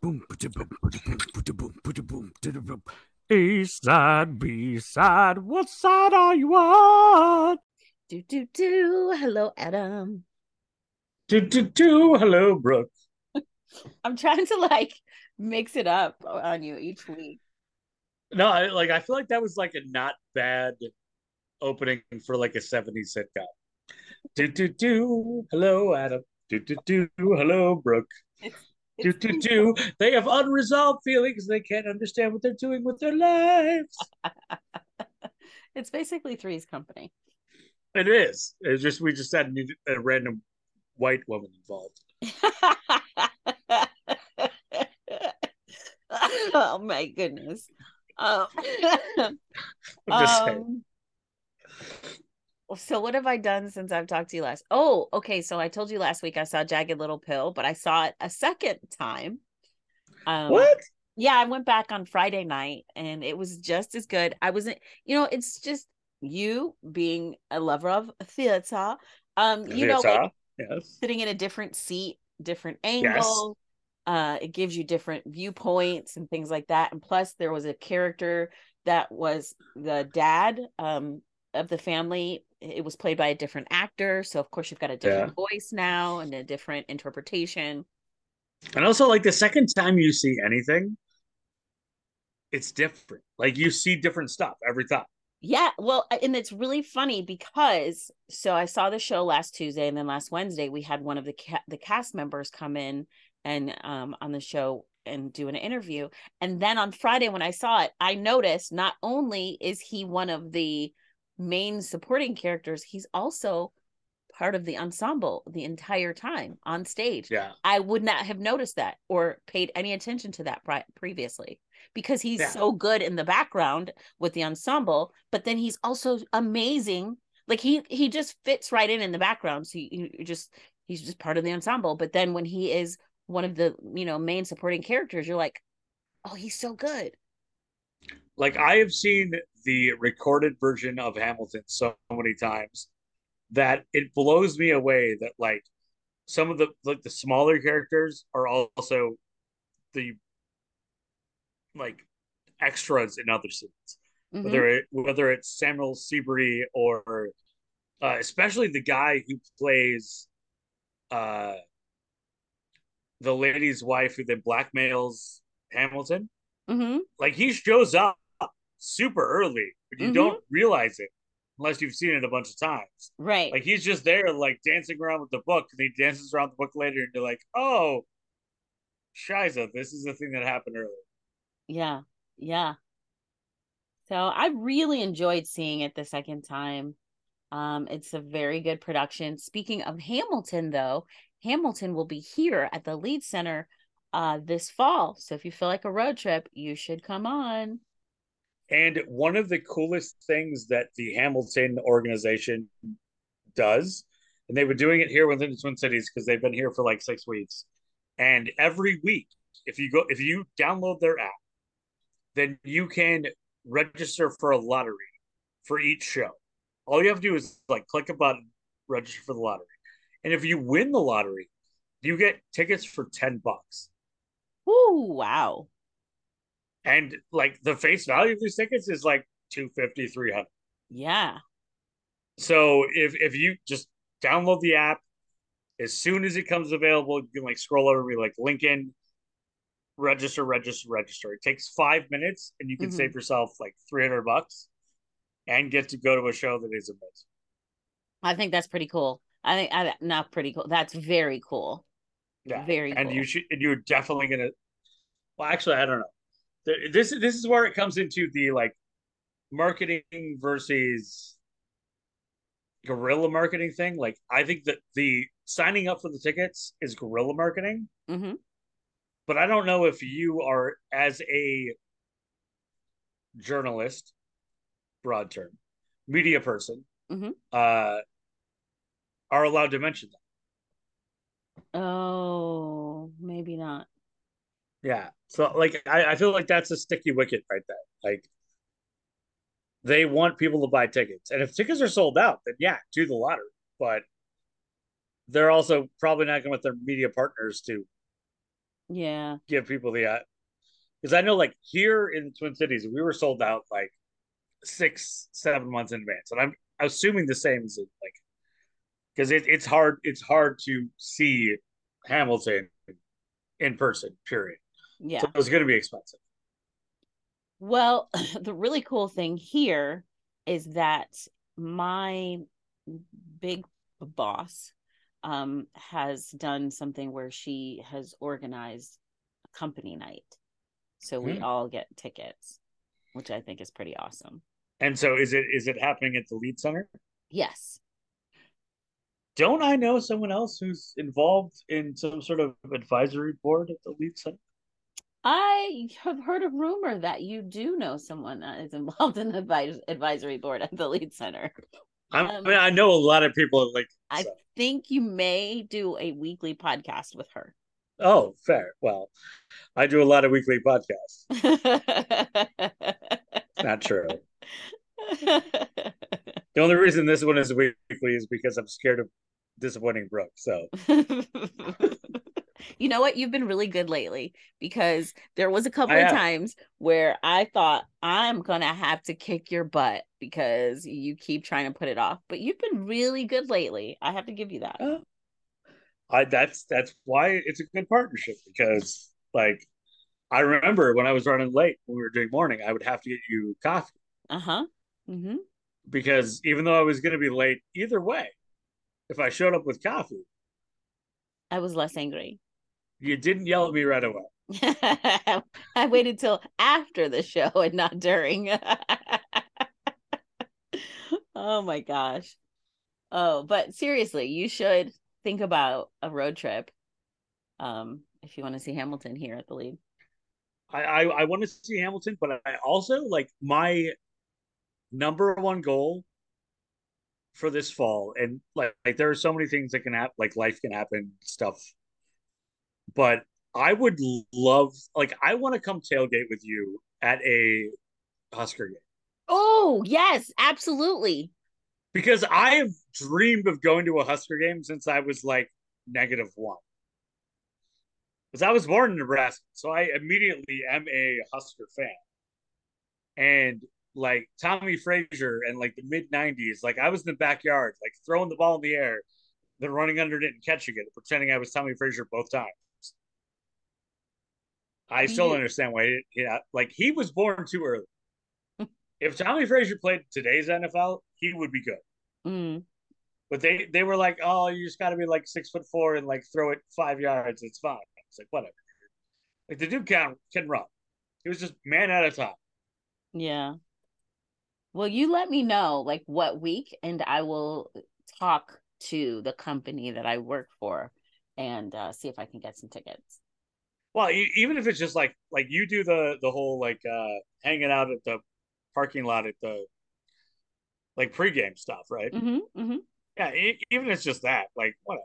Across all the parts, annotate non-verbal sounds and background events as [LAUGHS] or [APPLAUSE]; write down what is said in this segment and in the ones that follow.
Boom, boom, boom, boom, boom. A side, B side. What side are you on? Do do do. Hello, Adam. Do do do. Hello, Brooke. [LAUGHS] I'm trying to like mix it up on you each week. No, I like I feel like that was like a not bad opening for like a 70s sitcom. Do do do. Hello, Adam. Do do do. Hello, Brooke. Do do do. They have unresolved feelings. They can't understand what they're doing with their lives. [LAUGHS] it's basically Three's Company. It is. It's just we just had a random white woman involved. [LAUGHS] oh my goodness. Um, [LAUGHS] um, so what have I done since I've talked to you last? Oh, okay. So I told you last week I saw Jagged Little Pill, but I saw it a second time. Um, what? Yeah, I went back on Friday night and it was just as good. I wasn't, you know, it's just you being a lover of theater. Um, you theater. know, like yes. sitting in a different seat, different angle. Yes. Uh, it gives you different viewpoints and things like that. And plus, there was a character that was the dad um, of the family. It was played by a different actor, so of course you've got a different yeah. voice now and a different interpretation. And also, like the second time you see anything, it's different. Like you see different stuff every time. Yeah, well, and it's really funny because so I saw the show last Tuesday, and then last Wednesday we had one of the ca- the cast members come in and um, on the show and do an interview. And then on Friday, when I saw it, I noticed not only is he one of the main supporting characters, he's also part of the ensemble the entire time on stage. Yeah. I would not have noticed that or paid any attention to that previously because he's yeah. so good in the background with the ensemble, but then he's also amazing. Like he he just fits right in in the background. So you, you just he's just part of the ensemble. But then when he is one of the you know main supporting characters you're like oh he's so good like i have seen the recorded version of hamilton so many times that it blows me away that like some of the like the smaller characters are also the like extras in other scenes mm-hmm. whether it whether it's samuel seabury or uh, especially the guy who plays uh the lady's wife who then blackmails Hamilton. Mm-hmm. Like he shows up super early, but you mm-hmm. don't realize it unless you've seen it a bunch of times. Right. Like he's just there, like dancing around with the book, and he dances around the book later, and you're like, oh, Shiza, this is the thing that happened earlier. Yeah. Yeah. So I really enjoyed seeing it the second time. Um, it's a very good production. Speaking of Hamilton, though, Hamilton will be here at the Lied Center uh, this fall. So if you feel like a road trip, you should come on. And one of the coolest things that the Hamilton organization does, and they've been doing it here within the Twin Cities because they've been here for like six weeks. And every week, if you go, if you download their app, then you can register for a lottery for each show. All you have to do is like click a button, register for the lottery. And if you win the lottery, you get tickets for 10 bucks. Oh, wow. And like the face value of these tickets is like 250, 300. Yeah. So if if you just download the app as soon as it comes available, you can like scroll over and be like Lincoln, register, register, register. It takes five minutes and you can mm-hmm. save yourself like 300 bucks and get to go to a show that is amazing. I think that's pretty cool. I think I, not pretty cool. That's very cool. Yeah, very. And cool. you should. And you're definitely gonna. Well, actually, I don't know. This this is where it comes into the like marketing versus guerrilla marketing thing. Like, I think that the signing up for the tickets is guerrilla marketing. Mm-hmm. But I don't know if you are as a journalist, broad term, media person, mm-hmm. uh, are allowed to mention them. Oh, maybe not. Yeah. So like I, I feel like that's a sticky wicket right there. Like they want people to buy tickets. And if tickets are sold out, then yeah, do the lottery. But they're also probably not going want their media partners to Yeah. Give people the because uh, I know like here in Twin Cities we were sold out like six seven months in advance, and I'm assuming the same is like because it, it's hard it's hard to see Hamilton in person. Period. Yeah, so it's going to be expensive. Well, [LAUGHS] the really cool thing here is that my big boss um, has done something where she has organized a company night. So we mm. all get tickets, which I think is pretty awesome. And so is it is it happening at the Lied Center? Yes. Don't I know someone else who's involved in some sort of advisory board at the Lied Center? I have heard a rumor that you do know someone that is involved in the advisory board at the Lied Center. Um, I mean, I know a lot of people like. I so. think you may do a weekly podcast with her. Oh, fair. Well, I do a lot of weekly podcasts. [LAUGHS] Not true. [LAUGHS] the only reason this one is weekly is because I'm scared of disappointing Brooke. So [LAUGHS] you know what? You've been really good lately because there was a couple of times where I thought I'm gonna have to kick your butt because you keep trying to put it off. But you've been really good lately. I have to give you that. Uh, I that's that's why it's a good partnership because like I remember when I was running late when we were doing morning, I would have to get you coffee. Uh huh. Mm-hmm. Because even though I was going to be late either way, if I showed up with coffee, I was less angry. You didn't yell at me right away. [LAUGHS] I waited till after the show and not during. [LAUGHS] oh my gosh. Oh, but seriously, you should think about a road trip. Um, if you want to see Hamilton here at the Lied. I, I, I want to see Hamilton, but I also like my number one goal for this fall, and like, like there are so many things that can happen, like life can happen, stuff but I would love, like, I want to come tailgate with you at a Husker game. Oh, yes, absolutely. Because I have dreamed of going to a Husker game since I was like negative one. Because I was born in Nebraska. So I immediately am a Husker fan. And like Tommie Frazier and like the mid 90s, like I was in the backyard, like throwing the ball in the air, then running under it and catching it, pretending I was Tommie Frazier both times. I still understand why. Yeah, like he was born too early. [LAUGHS] if Tommie Frazier played today's NFL, he would be good. Mm. But they they were like, oh, you just got to be like six foot four and like throw it five yards. It's fine. It's like whatever. Like the dude can can run. He was just man at a time. Yeah. Well, you let me know like what week, and I will talk to the company that I work for and uh, see if I can get some tickets. Well, even if it's just like like you do the the whole like uh hanging out at the parking lot at the like pregame stuff, right? Mm-hmm, mm-hmm. Yeah, even if it's just that, like whatever.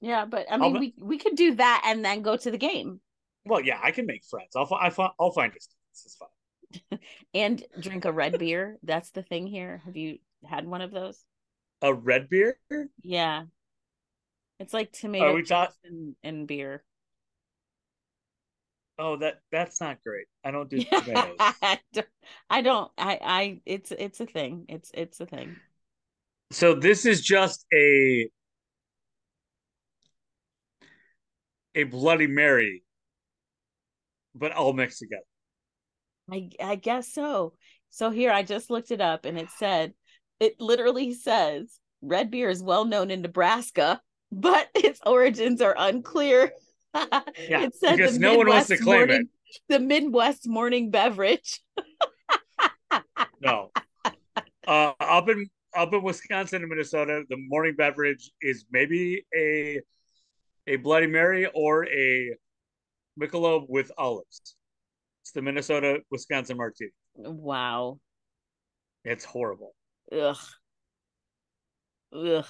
Yeah, but I mean, I'll, we we could do that and then go to the game. Well, yeah, I can make friends. I'll I, I'll find distance. It's fine. [LAUGHS] and drink a red beer. That's the thing here. Have you had one of those? A red beer? Yeah. It's like tomato we talk- and, and beer. Oh, that that's not great. I don't do [LAUGHS] tomatoes. I don't. I. I. It's. It's a thing. It's. It's a thing. So this is just a a Bloody Mary, but all mixed together. I. I guess so. So here, I just looked it up, and it said, it literally says, red beer is well known in Nebraska, [LAUGHS] but its origins are unclear. [LAUGHS] yeah, it said because no Midwest one wants to claim morning, it. The Midwest morning beverage. [LAUGHS] no, uh, up in up in Wisconsin and Minnesota, the morning beverage is maybe a a Bloody Mary or a Michelob with olives. It's the Minnesota Wisconsin martini. Wow, it's horrible. Ugh. Ugh.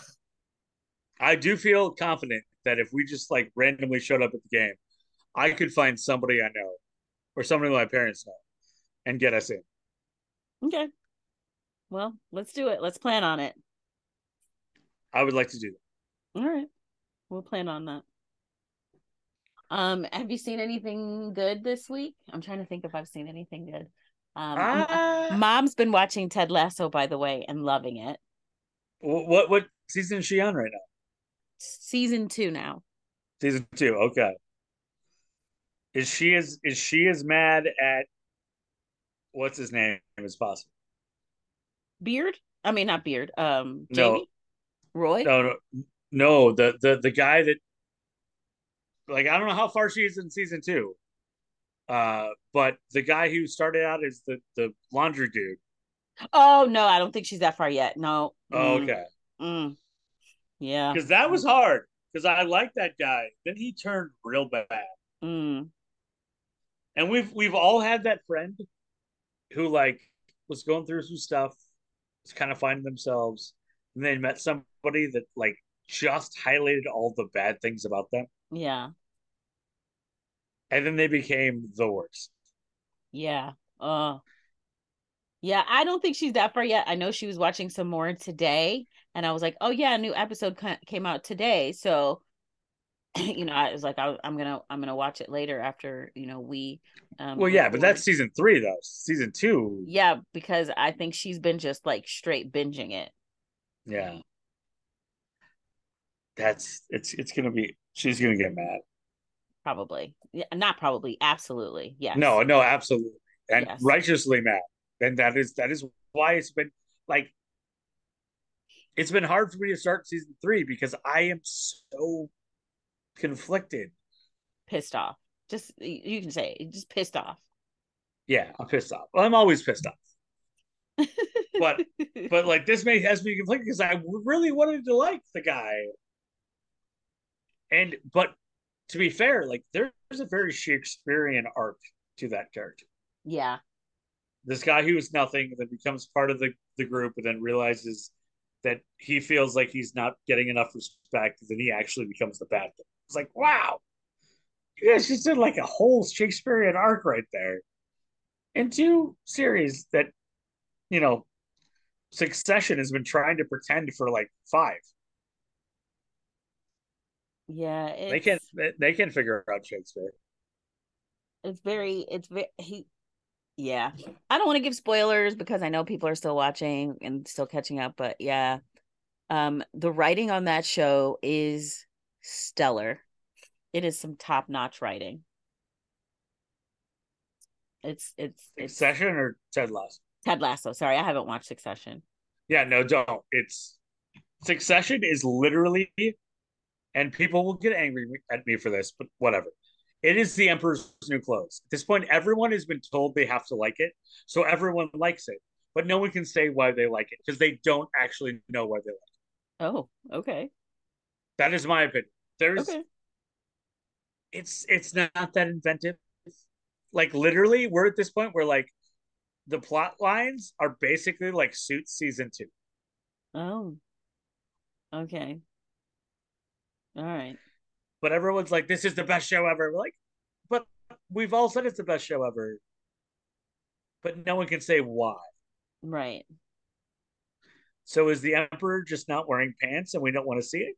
I do feel confident that if we just like randomly showed up at the game, I could find somebody I know or somebody my parents know and get us in. Okay. Well, let's do it. Let's plan on it. I would like to do that. All right. We'll plan on that. Um, have you seen anything good this week? I'm trying to think if I've seen anything good. Um, uh, mom's been watching Ted Lasso, by the way, and loving it. What what season is she on right now? Season two now. Season two, okay. Is she as is she as mad at what's his name as possible? Beard? I mean, not Beard. Um, Jamie. No. Roy. No, no, no. The the the guy that, like, I don't know how far she is in season two. Uh, but the guy who started out as the the laundry dude. Oh no, I don't think she's that far yet. No. Oh, okay. Mm. Yeah. Because that was hard. Because I like that guy. Then he turned real bad. Mm. And we've we've all had that friend who like was going through some stuff, was kind of finding themselves, and they met somebody that like just highlighted all the bad things about them. Yeah. And then they became the worst. Yeah. Uh yeah, I don't think she's that far yet. I know she was watching some more today, and I was like, "Oh yeah, a new episode came out today." So, [CLEARS THROAT] you know, I was like, I, am gonna, I'm gonna watch it later after you know we. Um, well, yeah, but that's season three though. Season two. Yeah, because I think she's been just like straight binging it. Yeah. That's it's it's gonna be she's gonna get mad. Probably, yeah, not probably, absolutely, yes. No, no, absolutely, and yes. righteously mad and that is that is why it's been like it's been hard for me to start season three because I am so conflicted, pissed off. Just you can say it, just pissed off. Yeah, I'm pissed off. Well, I'm always pissed off. [LAUGHS] but but like this may has me conflicted because I really wanted to like the guy. And but to be fair, like there's a very Shakespearean arc to that character. Yeah. This guy who is nothing then becomes part of the, the group and then realizes that he feels like he's not getting enough respect then he actually becomes the bad guy. It's like wow. You guys just did like a whole shakespearean arc right there. In two series that you know succession has been trying to pretend for like five yeah they can they can figure out shakespeare. It's very it's very he yeah. I don't want to give spoilers because i know people are still watching and still catching up but yeah. Um the writing on that show is stellar. It is some top-notch writing. It's it's succession or ted lasso? Ted lasso sorry i haven't watched succession. Yeah no don't. It's succession is literally and people will get angry at me for this but whatever it is the Emperor's New Clothes. At this point, everyone has been told they have to like it, so everyone likes it, but no one can say why they like it because they don't actually know why they like it. Oh, okay. That is my opinion. There's, okay. it's it's not that inventive. Like literally, we're at this point where like the plot lines are basically like Suits season two. Oh, okay. All right but everyone's like, "This is the best show ever." We're like, but we've all said it's the best show ever, but no one can say why. Right. So is the emperor just not wearing pants, and we don't want to see it?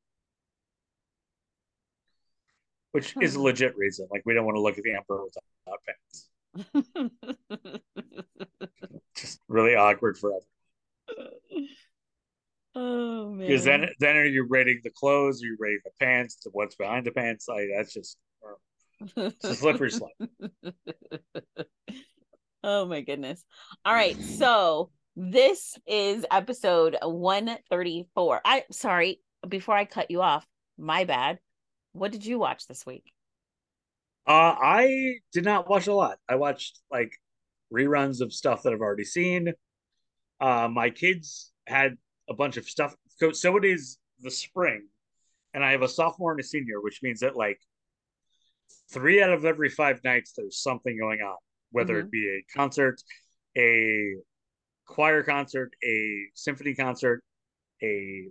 Which is a legit reason. Like we don't want to look at the emperor without pants. [LAUGHS] just really awkward forever. [LAUGHS] Oh man! Because then, then are you rating the clothes? Are you rating the pants? To what's behind the pants? Like that's just it's a slippery slope. [LAUGHS] oh my goodness! All right, so this is episode one thirty four. I sorry before I cut you off. My bad. What did you watch this week? Uh, I did not watch a lot. I watched like reruns of stuff that I've already seen. Uh, my kids had a bunch of stuff. So, so it is the spring, and I have a sophomore and a senior, which means that like three out of every five nights there's something going on, whether mm-hmm. it be a concert, a choir concert, a symphony concert, a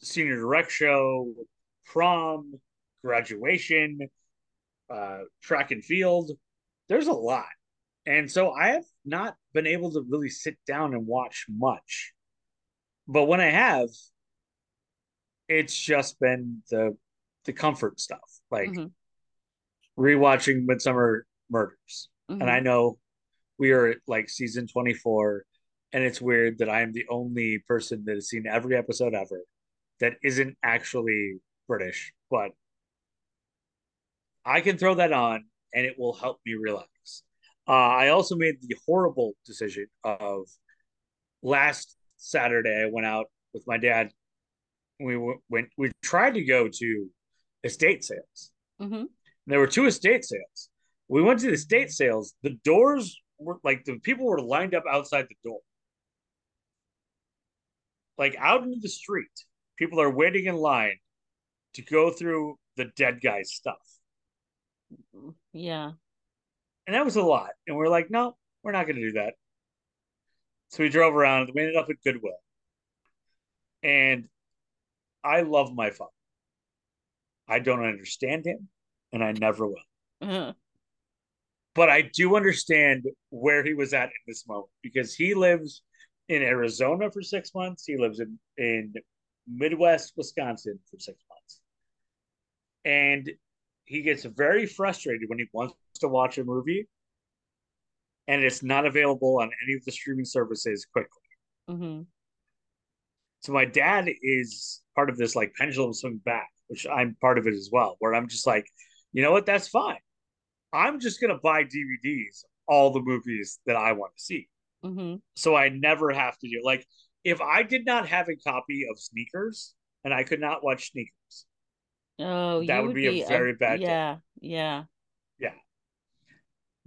senior direct show, prom, graduation, uh, track and field. There's a lot. And so I have not been able to really sit down and watch much. But when I have, it's just been the the comfort stuff. Like mm-hmm. rewatching Midsomer Murders, mm-hmm. and I mm-hmm. know we are at like season twenty four, and it's weird that I am the only person that has seen every episode ever that isn't actually British, but I can throw that on and it will help me relax. Uh, I also made the horrible decision of last Saturday. I went out with my dad. We went. We tried to go to estate sales. Mm-hmm. There were two estate sales. We went to the estate sales. The doors were like the people were lined up outside the door, like out into the street. People are waiting in line to go through the dead guy's stuff. Yeah. And that was a lot. And we are like, no, we're not going to do that. So we drove around. We ended up at Goodwill. And I love my father. I don't understand him, and I never will. Uh-huh. But I do understand where he was at in this moment because he lives in Arizona for six months. He lives in, in Midwest Wisconsin for six months. And he gets very frustrated when he wants to watch a movie and it's not available on any of the streaming services quickly. Mm-hmm. So my dad is part of this like pendulum swing back, which I'm part of it as well, where I'm just like, you know what, that's fine. I'm just gonna buy DVDs all the movies that I want to see. Mm-hmm. So I never have to do like if I did not have a copy of Sneakers and I could not watch Sneakers, Oh, that would, would be, be, a very a, bad. Yeah, day. yeah, yeah.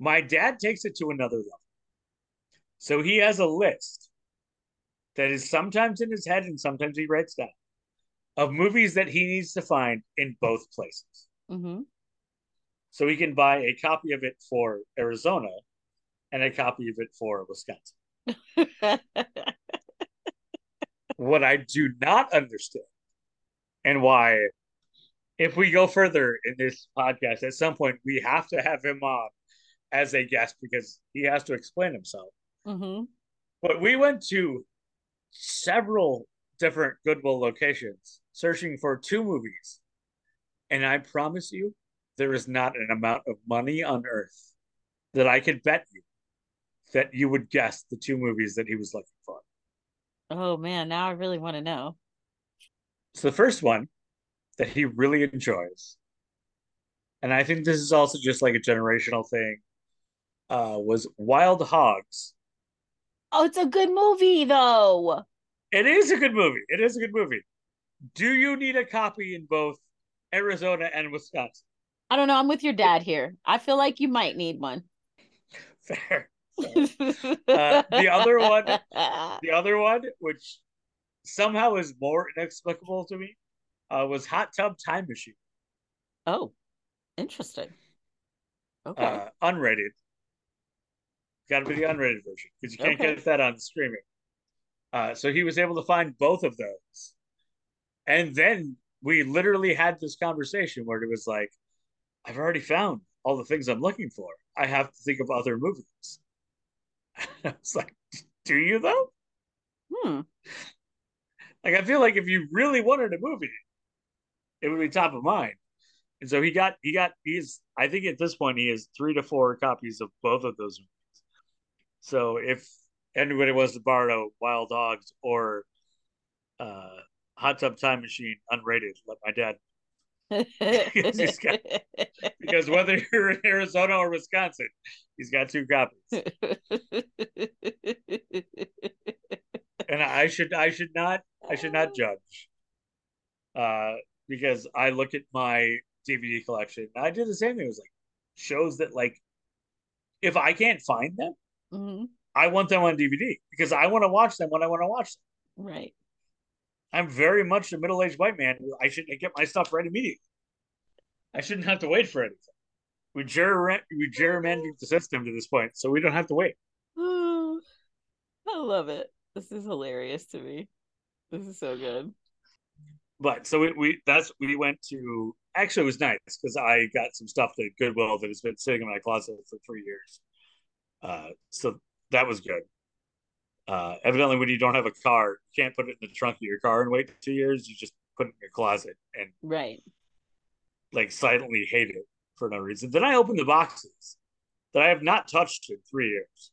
My dad takes it to another level. So he has a list that is sometimes in his head and sometimes he writes down of movies that he needs to find in both places. Mm-hmm. So he can buy a copy of it for Arizona and a copy of it for Wisconsin. [LAUGHS] what I do not understand and why if we go further in this podcast, at some point we have to have him on as a guest because he has to explain himself. Mm-hmm. But we went to several different Goodwill locations searching for two movies. And I promise you, there is not an amount of money on earth that I could bet you that you would guess the two movies that he was looking for. Oh man, now I really want to know. So the first one that he really enjoys. And I think this is also just like a generational thing. Uh, was Wild Hogs. Oh, it's a good movie though. It is a good movie. It is a good movie. Do you need a copy in both Arizona and Wisconsin? I don't know. I'm with your dad here. I feel like you might need one. [LAUGHS] Fair. uh, the other one, the other one, which somehow is more inexplicable to me, uh, was Hot Tub Time Machine. Oh, interesting. Okay. Uh, unrated. Got to be the unrated version because you can't okay. get that on streaming. Uh, so he was able to find both of those. And then we literally had this conversation where it was like, I've already found all the things I'm looking for. I have to think of other movies. [LAUGHS] I was like, do you though? Hmm. Like I feel like if you really wanted a movie, it would be top of mind. And so he got he got he's I think at this point he has three to four copies of both of those. So if anybody wants to borrow Wild Hogs or uh, Hot Tub Time Machine unrated, let my dad. [LAUGHS] because, got, because whether you're in Arizona or Wisconsin, he's got two copies. and I should I should not I should not judge. Uh, because I look at my DVD collection. I do the same thing. It was like shows that like if I can't find them, mm-hmm. I want them on DVD because I want to watch them when I want to watch them. Right. I'm very much a middle aged white man. I should get my stuff right immediately. I shouldn't have to wait for anything. We, ger- we gerrymandered the system to this point, so we don't have to wait. [SIGHS] I love it. This is hilarious to me. This is so good but so we, we that's we went to actually it was nice because I got some stuff at Goodwill that has been sitting in my closet for three years. Uh, so that was good. Uh, evidently, when you don't have a car, you can't put it in the trunk of your car and wait two years. You just put it in your closet and right, like silently hate it for no reason. Then I opened the boxes that I have not touched in three years.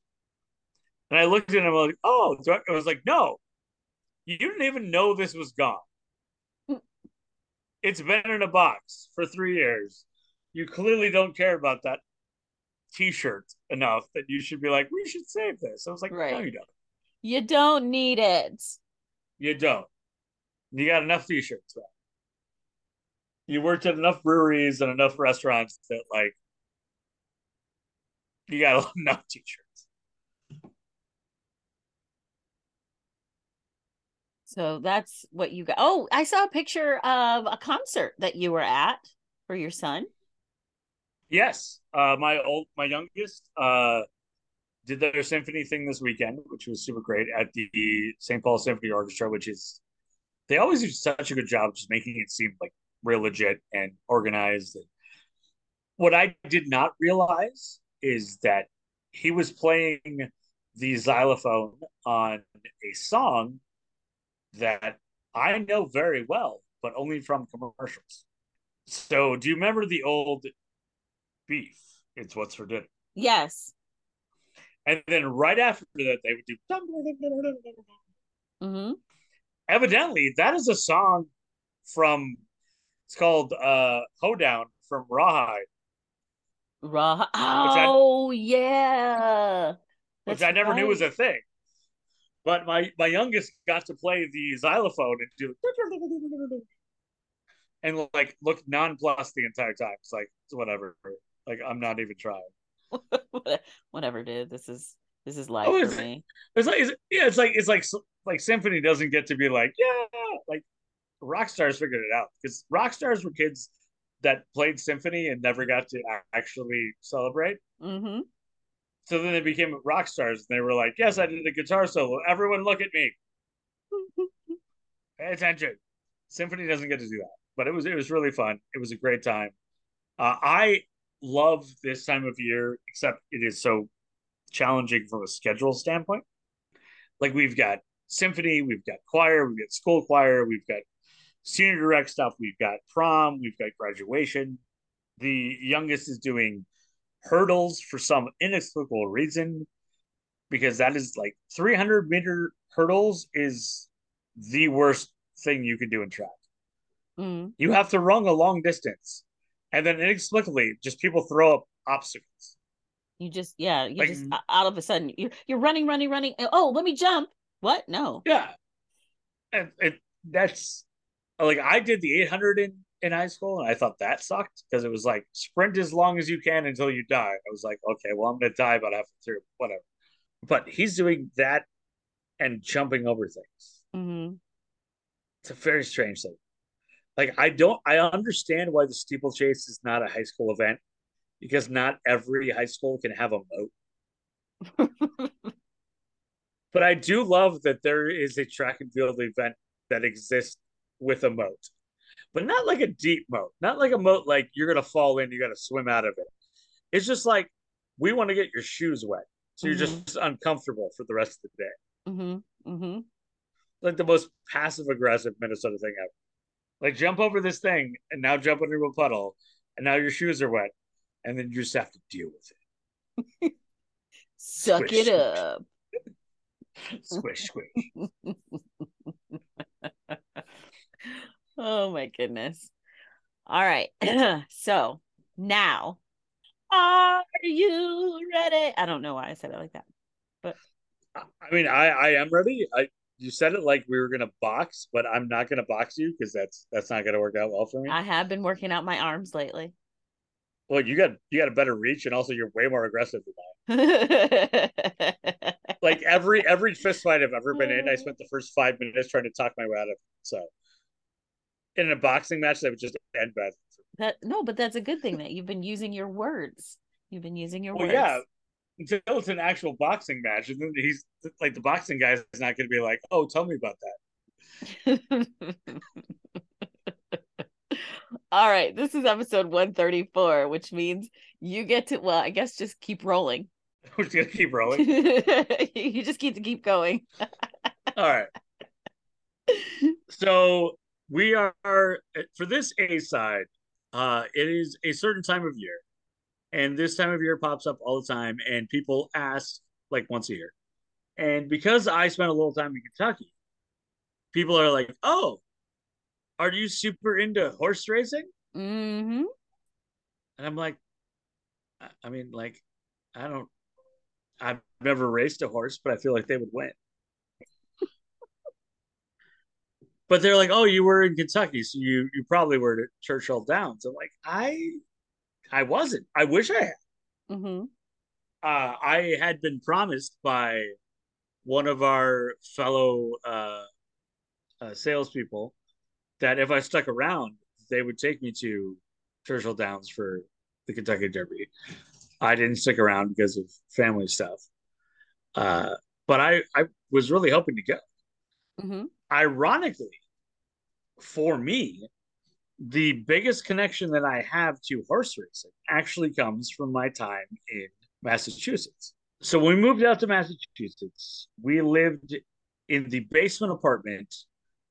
And I looked at them like, oh, I was like, no, you didn't even know this was gone. it's been in a box for three years. You clearly don't care about that t-shirt enough that you should be like, we should save this. I was like, right. no, you don't. You don't need it. You don't. You got enough t-shirts, man. You worked at enough breweries and enough restaurants that like you got [LAUGHS] enough t-shirts. So that's what you got. Oh, I saw a picture of a concert that you were at for your son. Yes, uh, my old, my youngest, uh, did their symphony thing this weekend, which was super great at the St. Paul Symphony Orchestra, which is they always do such a good job just making it seem like real legit and organized. What I did not realize is that he was playing the xylophone on a song that I know very well, but only from commercials. So, do you remember the old beef? It's what's for dinner. Yes. And then right after that, they would do. Mm-hmm. Evidently, that is a song from. It's called uh, "Hoedown" from Rawhide. Raw. Oh I, yeah. That's which I never right. knew was a thing. But my my youngest got to play the xylophone and do and like look nonplussed the entire time. It's like it's whatever. Like I'm not even trying. [LAUGHS] whatever, dude. This is this is life oh, for me. It's like it's, yeah, it's like it's like like symphony doesn't get to be like yeah, like rock stars figured it out because rock stars were kids that played symphony and never got to actually celebrate. Mm-hmm. So then they became rock stars and they were like, Yes, I did a guitar solo. Everyone look at me. [LAUGHS] Pay attention. Symphony doesn't get to do that. But it was it was really fun. It was a great time. Uh, I love this time of year, except it is so challenging from a schedule standpoint. Like we've got symphony, we've got choir, we've got school choir, we've got senior direct stuff, we've got prom, we've got graduation. The youngest is doing hurdles for some inexplicable reason because that is like 300 meter hurdles is the worst thing you can do in track. Mm. You have to run a long distance, and then inexplicably, just people throw up obstacles. You just yeah, you like, just out of a sudden you're you're running, running, running. Oh, let me jump. What? No. Yeah, and it, that's like I did the 800 in in high school, and I thought that sucked because it was like sprint as long as you can until you die. I was like, okay, well, I'm gonna die about halfway through, whatever. But he's doing that and jumping over things. Mm-hmm. It's a very strange thing. Like I don't, I understand why the steeplechase is not a high school event because not every high school can have a moat. [LAUGHS] but I do love that there is a track and field event that exists with a moat but not like a deep moat, not like a moat like you're gonna fall in, you gotta swim out of it. It's just like we want to get your shoes wet, so you're mm-hmm. just uncomfortable for the rest of the day. Mm-hmm. Mm-hmm. Like the most passive aggressive Minnesota thing ever. Like jump over this thing and now jump into a puddle, and now your shoes are wet, and then you just have to deal with it. [LAUGHS] Suck squish, it squish. up. squish, squish. [LAUGHS] Oh my goodness. All right. [CLEARS THROAT] so now, are you ready? I don't know why I said it like that, but I mean, I I am ready. I you said it like we were gonna box, but I'm not gonna box you because that's that's not gonna work out well for me. I have been working out my arms lately. Well, you got you got a better reach, and also you're way more aggressive than I. [LAUGHS] like every every fist fight I've ever been in, I spent the [LAUGHS] first five minutes trying to talk my way out of it. So in a boxing match that would just end bad. That no, but that's a good thing that you've been using your words. You've been using your well, words. yeah. Until it's an actual boxing match, and then he's like the boxing guy is not going to be like, "Oh, tell me about that." [LAUGHS] All right, this is episode 134, which means you get to well, I guess just keep rolling. [LAUGHS] We're just gonna keep rolling. [LAUGHS] you just keep to keep going. All right. So we are for this A side. Uh, it is a certain time of year, and this time of year pops up all the time, and people ask like once a year. And because I spent a little time in Kentucky, people are like, "Oh, are you super into horse racing?" Mm-hmm. And I'm like, I mean, like, I don't, I've never raced a horse, but I feel like they would win. [LAUGHS] but they're like, "Oh, you were in Kentucky, so you you probably were at Churchill Downs." I'm like, I, I wasn't. I wish I had. Mm-hmm. Uh, I had been promised by one of our fellow uh, uh, salespeople that if I stuck around, they would take me to Churchill Downs for the Kentucky Derby. I didn't stick around because of family stuff, uh, but I I was really hoping to go. Mm-hmm. Ironically, for me, the biggest connection that I have to horse racing actually comes from my time in Massachusetts. So when we moved out to Massachusetts, we lived in the basement apartment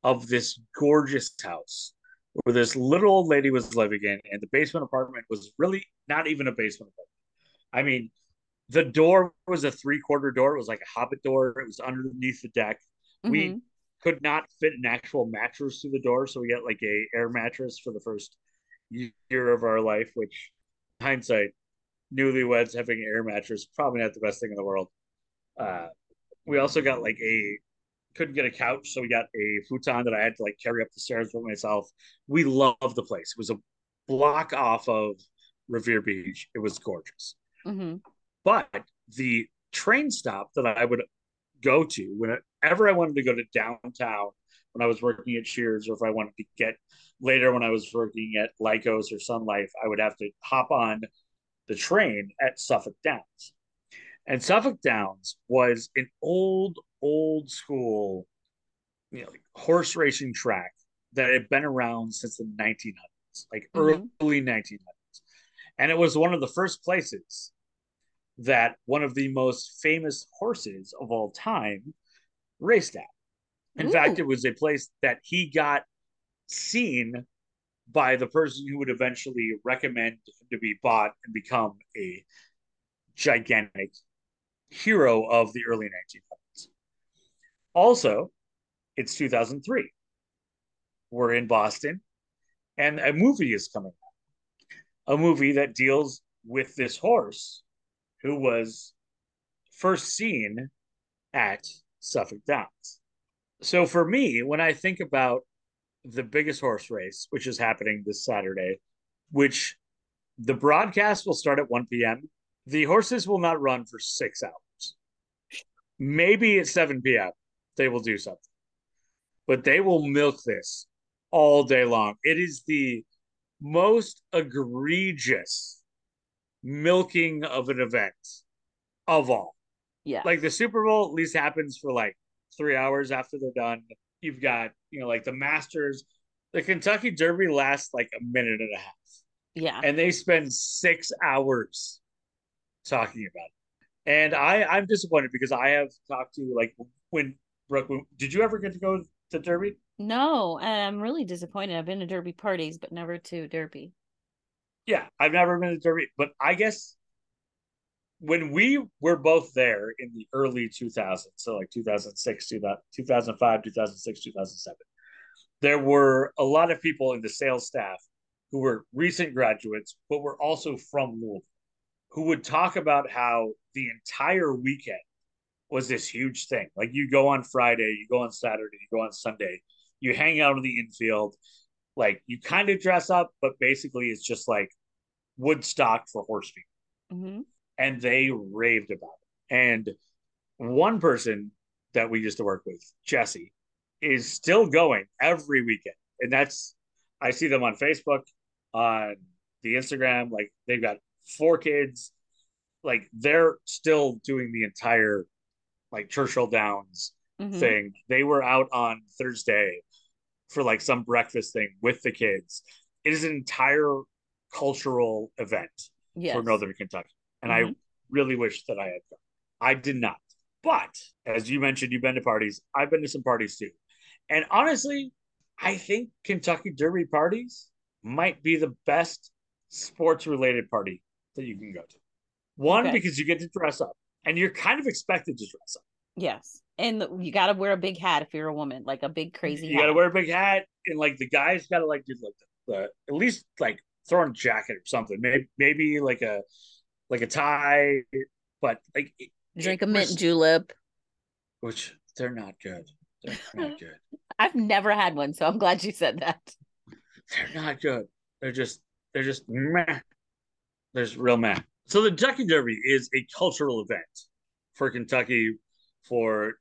of this gorgeous house where this little old lady was living in, and the basement apartment was really not even a basement apartment. I mean, the door was a three quarter door. It was like a hobbit door. It was underneath the deck. Mm-hmm. We could not fit an actual mattress through the door, so we got like a air mattress for the first year of our life. Which, hindsight, newlyweds having an air mattress probably not the best thing in the world. Uh, we also got like a couldn't get a couch, so we got a futon that I had to like carry up the stairs with myself. We loved the place. It was a block off of Revere Beach. It was gorgeous. Mm-hmm. But the train stop that I would go to whenever I wanted to go to downtown when I was working at Shears, or if I wanted to get later when I was working at Lycos or Sun Life, I would have to hop on the train at Suffolk Downs. And Suffolk Downs was an old, old school, you know, like horse racing track that had been around since the 1900s, like mm-hmm. early 1900s. And it was one of the first places that one of the most famous horses of all time raced at. In Ooh. fact, it was a place that he got seen by the person who would eventually recommend him to be bought and become a gigantic hero of the early 1900s. Also, it's 2003. We're in Boston, and a movie is coming out. A movie that deals with this horse who was first seen at Suffolk Downs. So for me, when I think about the biggest horse race, which is happening this Saturday, which the broadcast will start at 1 p.m. The horses will not run for six hours. Maybe at 7 p.m. they will do something, but they will milk this all day long. It is the most egregious milking of an event of all. Yeah. Like the Super Bowl at least happens for like three hours after they're done. You've got, you know, like the Masters, the Kentucky Derby lasts like a minute and a half. Yeah. And they spend six hours talking about it. And I, I'm disappointed because I have talked to like when Brooke, did you ever get to go to Derby? No, I'm really disappointed. I've been to Derby parties, but never to Derby. Yeah, I've never been to Derby, but I guess when we were both there in the early 2000s, so like 2006, 2005, 2006, 2007, there were a lot of people in the sales staff who were recent graduates, but were also from Louisville, who would talk about how the entire weekend was this huge thing. Like you go on Friday, you go on Saturday, you go on Sunday, you hang out in the infield, like you kind of dress up, but basically it's just like Woodstock for horse people. Mm-hmm. And they raved about it. And one person that we used to work with, Jesse, is still going every weekend. And that's, I see them on Facebook, on the Instagram. Like they've got four kids. Like they're still doing the entire like Churchill Downs mm-hmm. thing. They were out on Thursday for like some breakfast thing with the kids. It is an entire cultural event yes. for Northern Kentucky. And mm-hmm. I really wish that I had gone. I did not. But as you mentioned, you've been to parties. I've been to some parties too. And honestly, I think Kentucky Derby parties might be the best sports related party that you can go to. One, okay. because you get to dress up and you're kind of expected to dress up. Yes. And you got to wear a big hat if you're a woman, like a big crazy You got to wear a big hat. And like the guys got to like do like the, the, at least like throw on a jacket or something. Maybe, maybe like a, like a tie, but like drink a mint julep, which they're not good. They're not [LAUGHS] good. I've never had one, so I'm glad you said that. They're not good. They're just they're just meh. There's real meh. So the Kentucky Derby is a cultural event for Kentucky, for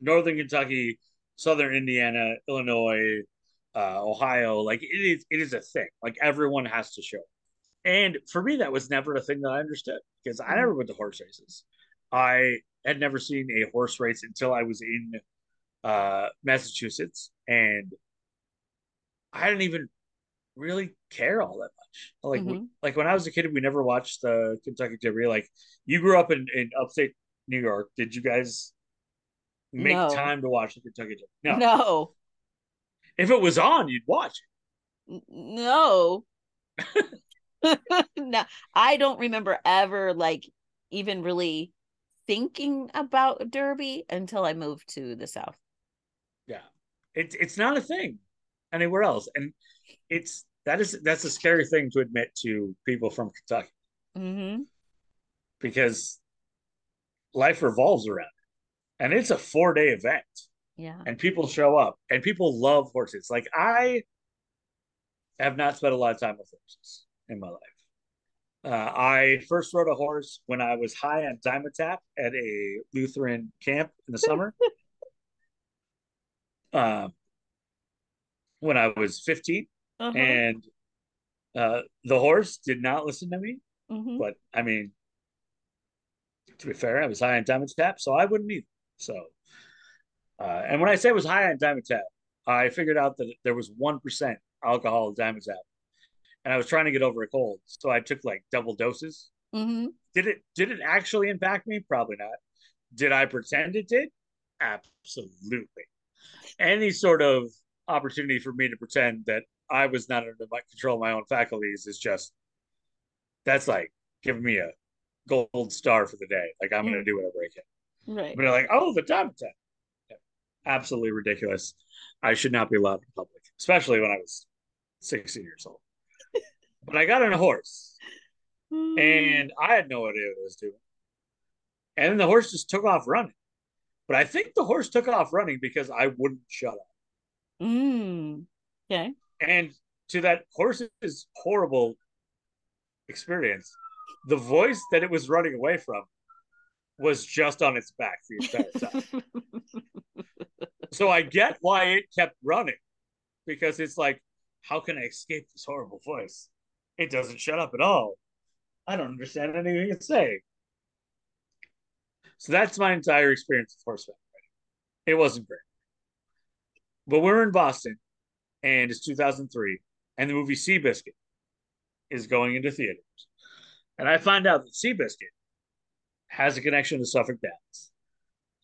Northern Kentucky, Southern Indiana, Illinois, uh, Ohio. Like it is, it is a thing. Like everyone has to show. And for me, that was never a thing that I understood because I never went to horse races. I had never seen a horse race until I was in uh, Massachusetts, and I didn't even really care all that much. Like mm-hmm. like when I was a kid, we never watched the Kentucky Derby. Like you grew up in, in upstate New York. Did you guys make no. time to watch the Kentucky Derby? No. No. If it was on, you'd watch it. No. [LAUGHS] [LAUGHS] no, I don't remember ever like even really thinking about Derby until I moved to the South. Yeah. It's it's not a thing anywhere else. And it's that is that's a scary thing to admit to people from Kentucky. Mm-hmm. Because life revolves around it. And it's a four day event. Yeah. And people show up and people love horses. Like I have not spent a lot of time with horses in my life. Uh, I first rode a horse when I was high on Dimetapp at a Lutheran camp in the [LAUGHS] summer. uh, when I was 15. Uh-huh. And uh, the horse did not listen to me. Mm-hmm. But I mean, to be fair, I was high on Dimetapp, so I wouldn't either. So, uh, and when I say it was high on Dimetapp, I figured out that there was 1% alcohol in Dimetapp and I was trying to get over a cold, so I took like double doses. Mm-hmm. Did it? Did it actually impact me? Probably not. Did I pretend it did? Absolutely. Any sort of opportunity for me to pretend that I was not under my control of my own faculties is just that's like giving me a gold star for the day. Like I'm mm. gonna do whatever I can. Right. But they're like, oh, the time attack. Yeah. Absolutely ridiculous. I should not be allowed in public, especially when I was 16 years old. But I got on a horse, hmm. and I had no idea what I was doing. And then the horse just took off running. But I think the horse took off running because I wouldn't shut up. Mm. Okay. And to that horse's horrible experience, the voice that it was running away from was just on its back the entire [LAUGHS] time. so I get why it kept running because it's like, how can I escape this horrible voice? It doesn't shut up at all. I don't understand anything it's saying. So that's my entire experience with horseback riding. It wasn't great. But we're in Boston, and it's 2003, and the movie Seabiscuit is going into theaters. And I find out that Seabiscuit has a connection to Suffolk Downs.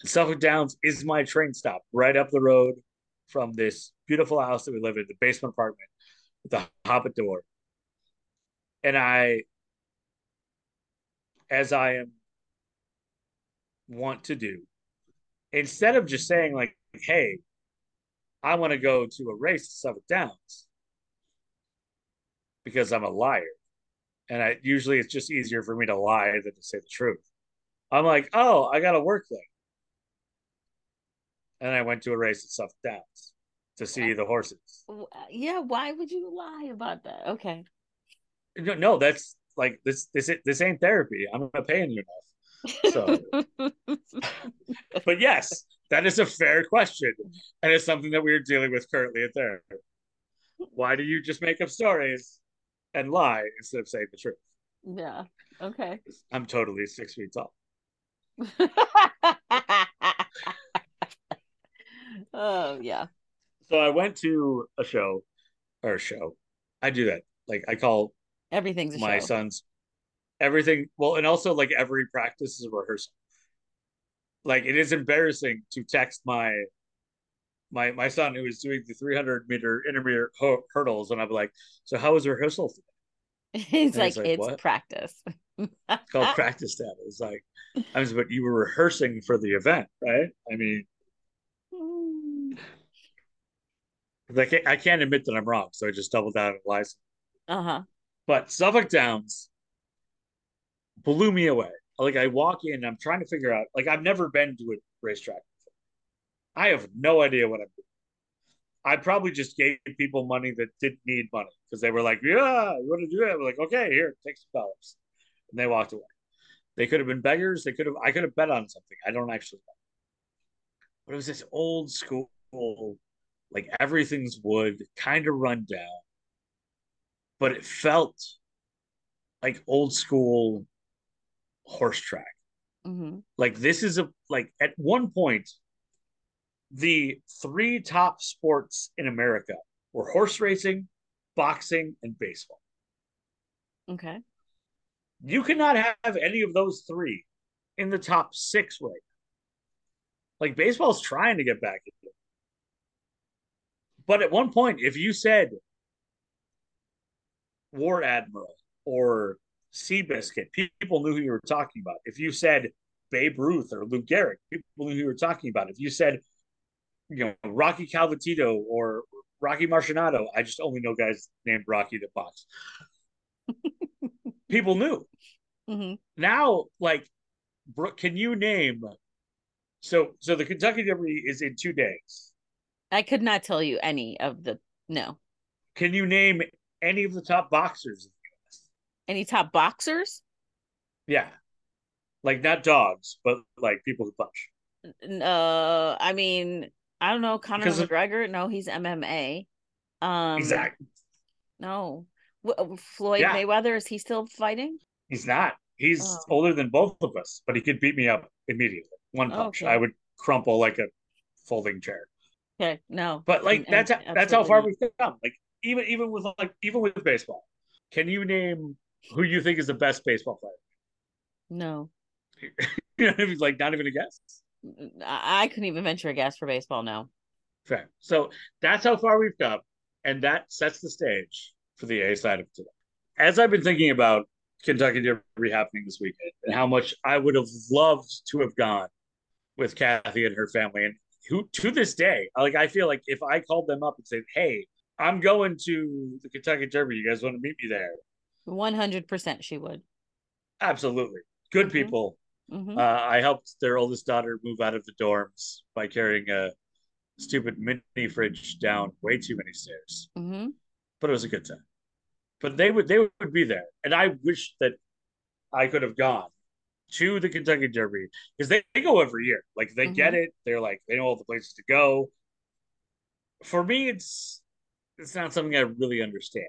And Suffolk Downs is my train stop right up the road from this beautiful house that we live in, the basement apartment with the hobbit door and I, as I am want to do, instead of just saying like, "Hey, I want to go to a race at Suffolk Downs," because I'm a liar, and I usually it's just easier for me to lie than to say the truth. I'm like, "Oh, I got to work late," and I went to a race at Suffolk Downs to see the horses. Yeah, why would you lie about that? Okay no, no, that's like this this this ain't therapy. I'm not paying you enough. So, but yes, that is a fair question, and it's something that we're dealing with currently at therapy. Why do you just make up stories and lie instead of saying the truth? Yeah. Okay. I'm totally six feet tall. [LAUGHS] oh yeah. So I went to a show or a show. I do that. Like I call Everything's a my show. son's everything. Well, and also like every practice is a rehearsal. Like it is embarrassing to text my my my son who is doing the 300 meter intermediate hurdles, and I'm like, so how was rehearsal today? [LAUGHS] He's like, like, it's what? practice. it's called practice data. It's like, I was, but you were rehearsing for the event, right? I mean, [SIGHS] I can't, I can't admit that I'm wrong, so I just doubled down and lies. Uh huh. But Suffolk Downs blew me away. Like I walk in, I'm trying to figure out. Like I've never been to a racetrack before. I have no idea what I'm doing. I probably just gave people money that didn't need money because they were like, "Yeah, you want to do it?" I'm like, "Okay, here, take some dollars," and they walked away. They could have been beggars. They could have. I could have bet on something. I don't actually know. But it was this old school, like everything's wood, kind of run down, but it felt like old school horse track. Mm-hmm. Like this is a like at one point, the three top sports in America were horse racing, boxing, and baseball. Okay. You cannot have any of those three in the top six right now. Like baseball's trying to get back into it. But at one point, if you said War Admiral or Seabiscuit, people knew who you were talking about. If you said Babe Ruth or Lou Gehrig, people knew who you were talking about. If you said, you know, Rocky Calvatito or Rocky Marciano, I just only know guys named Rocky that box. [LAUGHS] people knew. Mm-hmm. Now, like, can you name? So, so the Kentucky Derby is in two days. I could not tell you any of the no. Can you name any of the top boxers any top boxers? Yeah. Like not dogs, but like people who punch. Uh, I mean, I don't know. Conor because McGregor. Of... No, he's MMA. Um, exactly. No, w- Floyd yeah. Mayweather is he still fighting? He's not. He's oh. older than both of us, but he could beat me up immediately. One punch, okay. I would crumple like a folding chair. Okay, no. But like and, that's and that's how far we've come. Like even even with like even with baseball, can you name who you think is the best baseball player? No. [LAUGHS] you know, like not even a guess. I couldn't even venture a guess for baseball now. Fair. So that's how far we've come, and that sets the stage for the A side of today. As I've been thinking about Kentucky Derby happening this weekend and how much I would have loved to have gone with Kathy and her family, and who to this day, like I feel like if I called them up and said, "Hey, I'm going to the Kentucky Derby. You guys want to meet me there?" 100% she would. Absolutely. Good mm-hmm. people. Mm-hmm. Uh, I helped their oldest daughter move out of the dorms by carrying a stupid mini fridge down way too many stairs. Mm-hmm. But it was a good time. But they would they would be there, and I wish that I could have gone to the Kentucky Derby because they, they, go every year. Like they get mm-hmm. it. They're like they know all the places to go. For me, it's it's not something I really understand.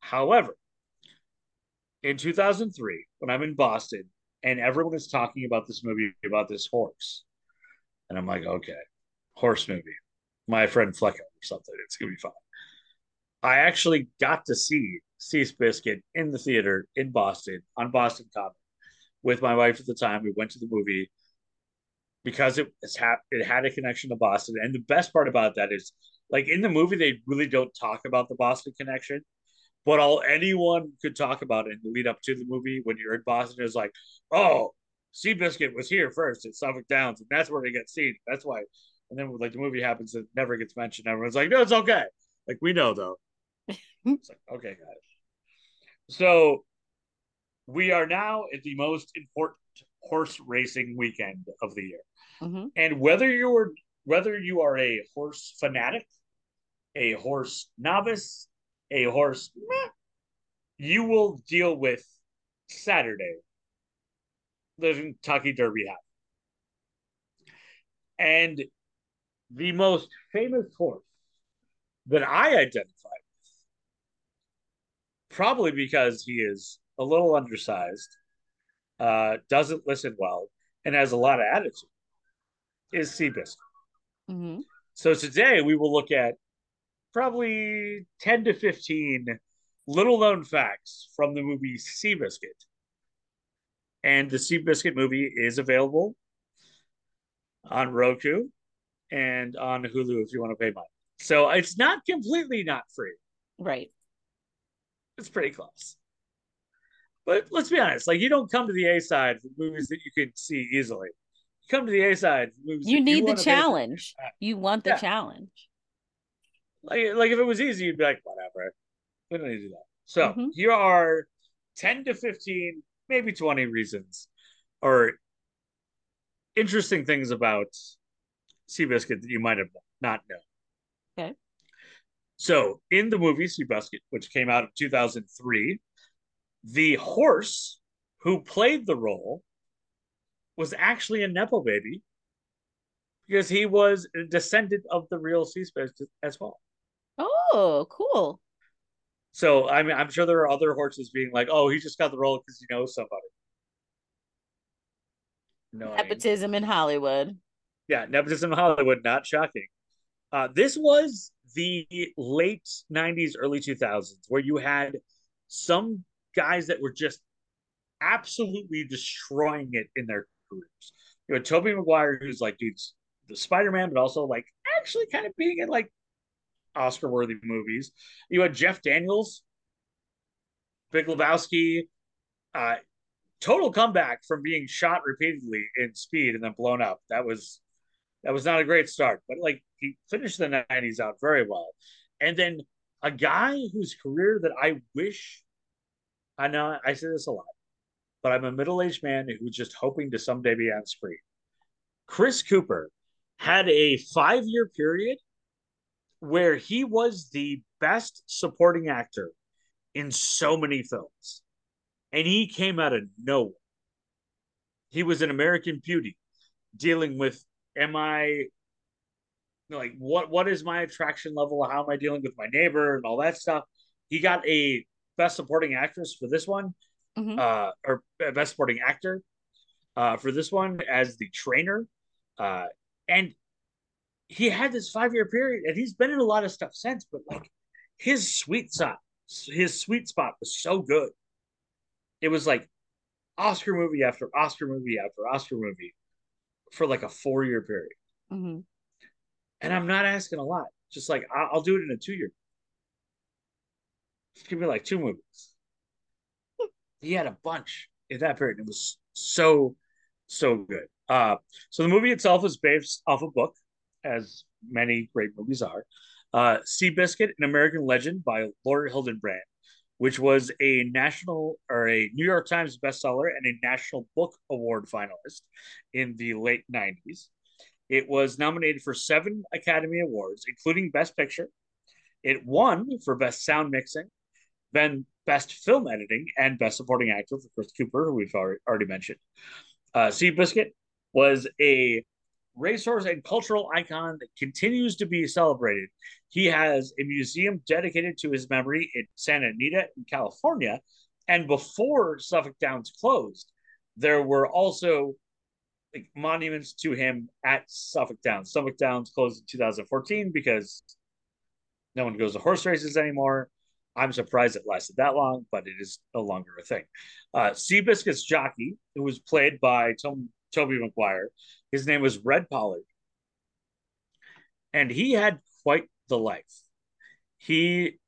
However, in 2003 when I'm in Boston and everyone is talking about this movie about this horse. And I'm like, okay, horse movie. My friend Flicka or something. It's gonna be fun. I actually got to see Seabiscuit in the theater in Boston on Boston Common with my wife at the time. We went to the movie because it it had a connection to Boston. And the best part about that is, like in the movie, they really don't talk about the Boston connection. But all anyone could talk about in the lead up to the movie when you're in Boston is like, oh, Seabiscuit was here first at Suffolk Downs, and that's where he gets seen. That's why. And then like the movie happens, it never gets mentioned. Everyone's like, no, it's okay. Like we know though. [LAUGHS] it's like okay, guys. So we are now at the most important horse racing weekend of the year, mm-hmm. and whether you're whether you are a horse fanatic, a horse novice, a horse, you will deal with Saturday, the Kentucky Derby happen. And the most famous horse that I identify with, probably because he is a little undersized, uh, doesn't listen well, and has a lot of attitude, is Seabiscuit. Mm-hmm. So today we will look at probably 10 to 15 little known facts from the movie Seabiscuit. And the Seabiscuit movie is available on Roku and on Hulu if you want to pay money. So it's not completely not free. Right. It's pretty close. But let's be honest, like you don't come to the A side for movies that you can see easily. You come to the A side You need you the challenge. You want the yeah. challenge. Like, like if it was easy, you'd be like, whatever. We don't need to do that. So mm-hmm. here are 10 to 15, maybe 20 reasons or interesting things about Seabiscuit that you might have not known. Okay. So in the movie Seabiscuit, which came out in 2003, the horse who played the role was actually a Nepo baby because he was a descendant of the real Seabiscuit as well. Oh, cool. So I mean, I'm sure there are other horses being like, "Oh, he just got the role because he knows somebody." No nepotism in Hollywood. Yeah, nepotism in Hollywood. Not shocking. Uh, this was the late '90s, early 2000s, where you had some guys that were just absolutely destroying it in their careers. You had Tobey Maguire, who's like, dude's the Spider Man, but also like actually kind of being in like Oscar worthy movies. You had Jeff Daniels, Big Lebowski, uh, total comeback from being shot repeatedly in Speed and then blown up. That was that was not a great start, but like he finished the '90s out very well. And then a guy whose career that I wish I know I say this a lot, but I'm a middle aged man who's just hoping to someday be on screen. Chris Cooper had a five year period where he was the best supporting actor in so many films. And he came out of nowhere. He was an American Beauty dealing with am I like what what is my attraction level? How am I dealing with my neighbor and all that stuff? He got a best supporting actress for this one, mm-hmm. uh, or best supporting actor uh, for this one as the trainer. Uh, and he had this five year period, and he's been in a lot of stuff since. But like his sweet spot, his sweet spot was so good. It was like Oscar movie after Oscar movie after Oscar movie for like a four year period. Mm-hmm. And I'm not asking a lot. Just like I'll, I'll do it in a two year. Just give me like two movies. [LAUGHS] he had a bunch in that period. It was so so good. Uh, so the movie itself is based off a book as many great movies are. Uh, Seabiscuit, an American Legend by Laura Hillenbrand, which was a national or a New York Times bestseller and a National Book Award finalist in the late 90s. It was nominated for seven Academy Awards, including Best Picture. It won for Best Sound Mixing, then Best Film Editing, and Best Supporting Actor for Chris Cooper, who we've already mentioned. Uh, Seabiscuit was a racehorse and cultural icon that continues to be celebrated. He has a museum dedicated to his memory in Santa Anita in California. And before Suffolk Downs closed, there were also like, monuments to him at Suffolk Downs. Suffolk Downs closed in 2014 because no one goes to horse races anymore. I'm surprised it lasted that long, but it is no longer a thing. Uh, Seabiscuit's jockey, who was played by Tom, Tobey Maguire. his name was Red Pollard. And he had quite the life. He,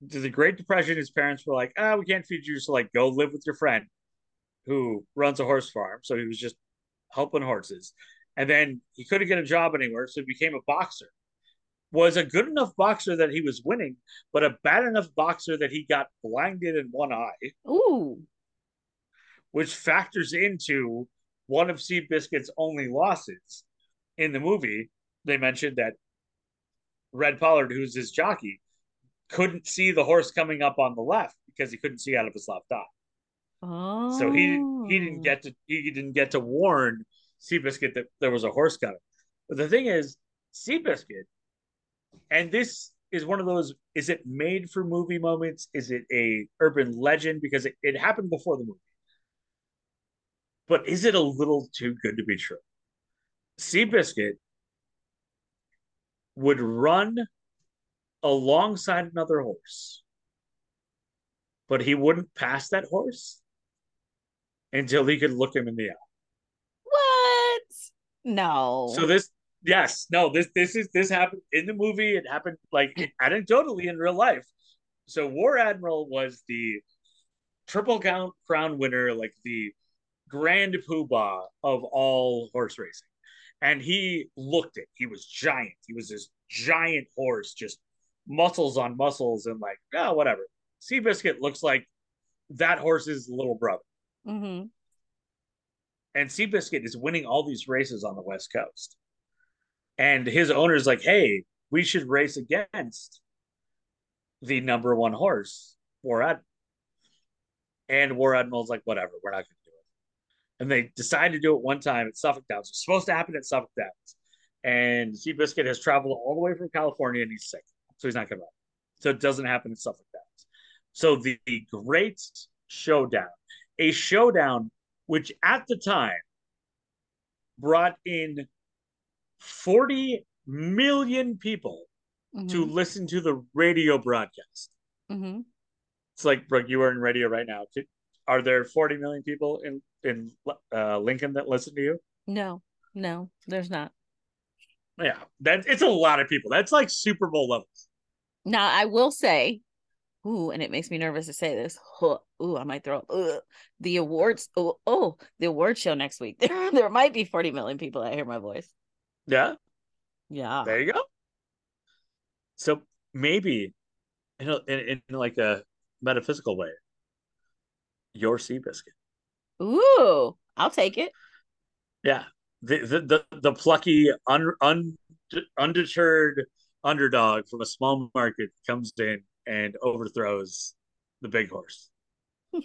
the Great Depression, his parents were like, ah, we can't feed you. So, like, go live with your friend who runs a horse farm. So he was just helping horses. And then he couldn't get a job anywhere. So he became a boxer. Was a good enough boxer that he was winning, but a bad enough boxer that he got blinded in one eye. Ooh. Which factors into one of Seabiscuit's only losses in the movie, they mentioned that Red Pollard, who's his jockey, couldn't see the horse coming up on the left because he couldn't see out of his left eye. Oh. So he he didn't oh. get to he didn't get to warn Seabiscuit that there was a horse coming. But the thing is, Seabiscuit, and this is one of those is it made for movie moments? Is it a urban legend? Because it, it happened before the movie but is it a little too good to be true? Seabiscuit would run alongside another horse, but he wouldn't pass that horse until he could look him in the eye. What? No. So this Yes, no, this this is this happened in the movie. It happened like anecdotally in real life. So War Admiral was the triple count crown winner, like the grand poobah of all horse racing. And he looked it. He was giant. He was this giant horse, just muscles on muscles, and like, oh, whatever. Seabiscuit looks like that horse's little brother. Mm-hmm. And Seabiscuit is winning all these races on the West Coast. And his owner's like, hey, we should race against the number one horse, War Admiral. And War Admiral's like, whatever, we're not going to. And they decide to do it one time at Suffolk Downs. It's supposed to happen at Suffolk Downs. And Seabiscuit has traveled all the way from California and he's sick. So he's not going to run. So it doesn't happen at Suffolk Downs. So the, the great showdown, a showdown which at the time brought in 40 million people mm-hmm. to listen to the radio broadcast. Mm-hmm. It's like, Brooke, you are in radio right now. Are there 40 million people in, in uh, Lincoln that listen to you? No, no, there's not. Yeah, that it's a lot of people. That's like Super Bowl levels. Now, I will say, ooh, and it makes me nervous to say this. [LAUGHS] Ooh, I might throw up. Ugh. The awards. Oh, oh, the award show next week. There, [LAUGHS] there might be 40 million people that hear my voice. Yeah. Yeah. There you go. So maybe you know, in, in like a metaphysical way, your Seabiscuit. Ooh, I'll take it. Yeah. The the the, the plucky un, un, undeterred underdog from a small market comes in and overthrows the big horse. [LAUGHS]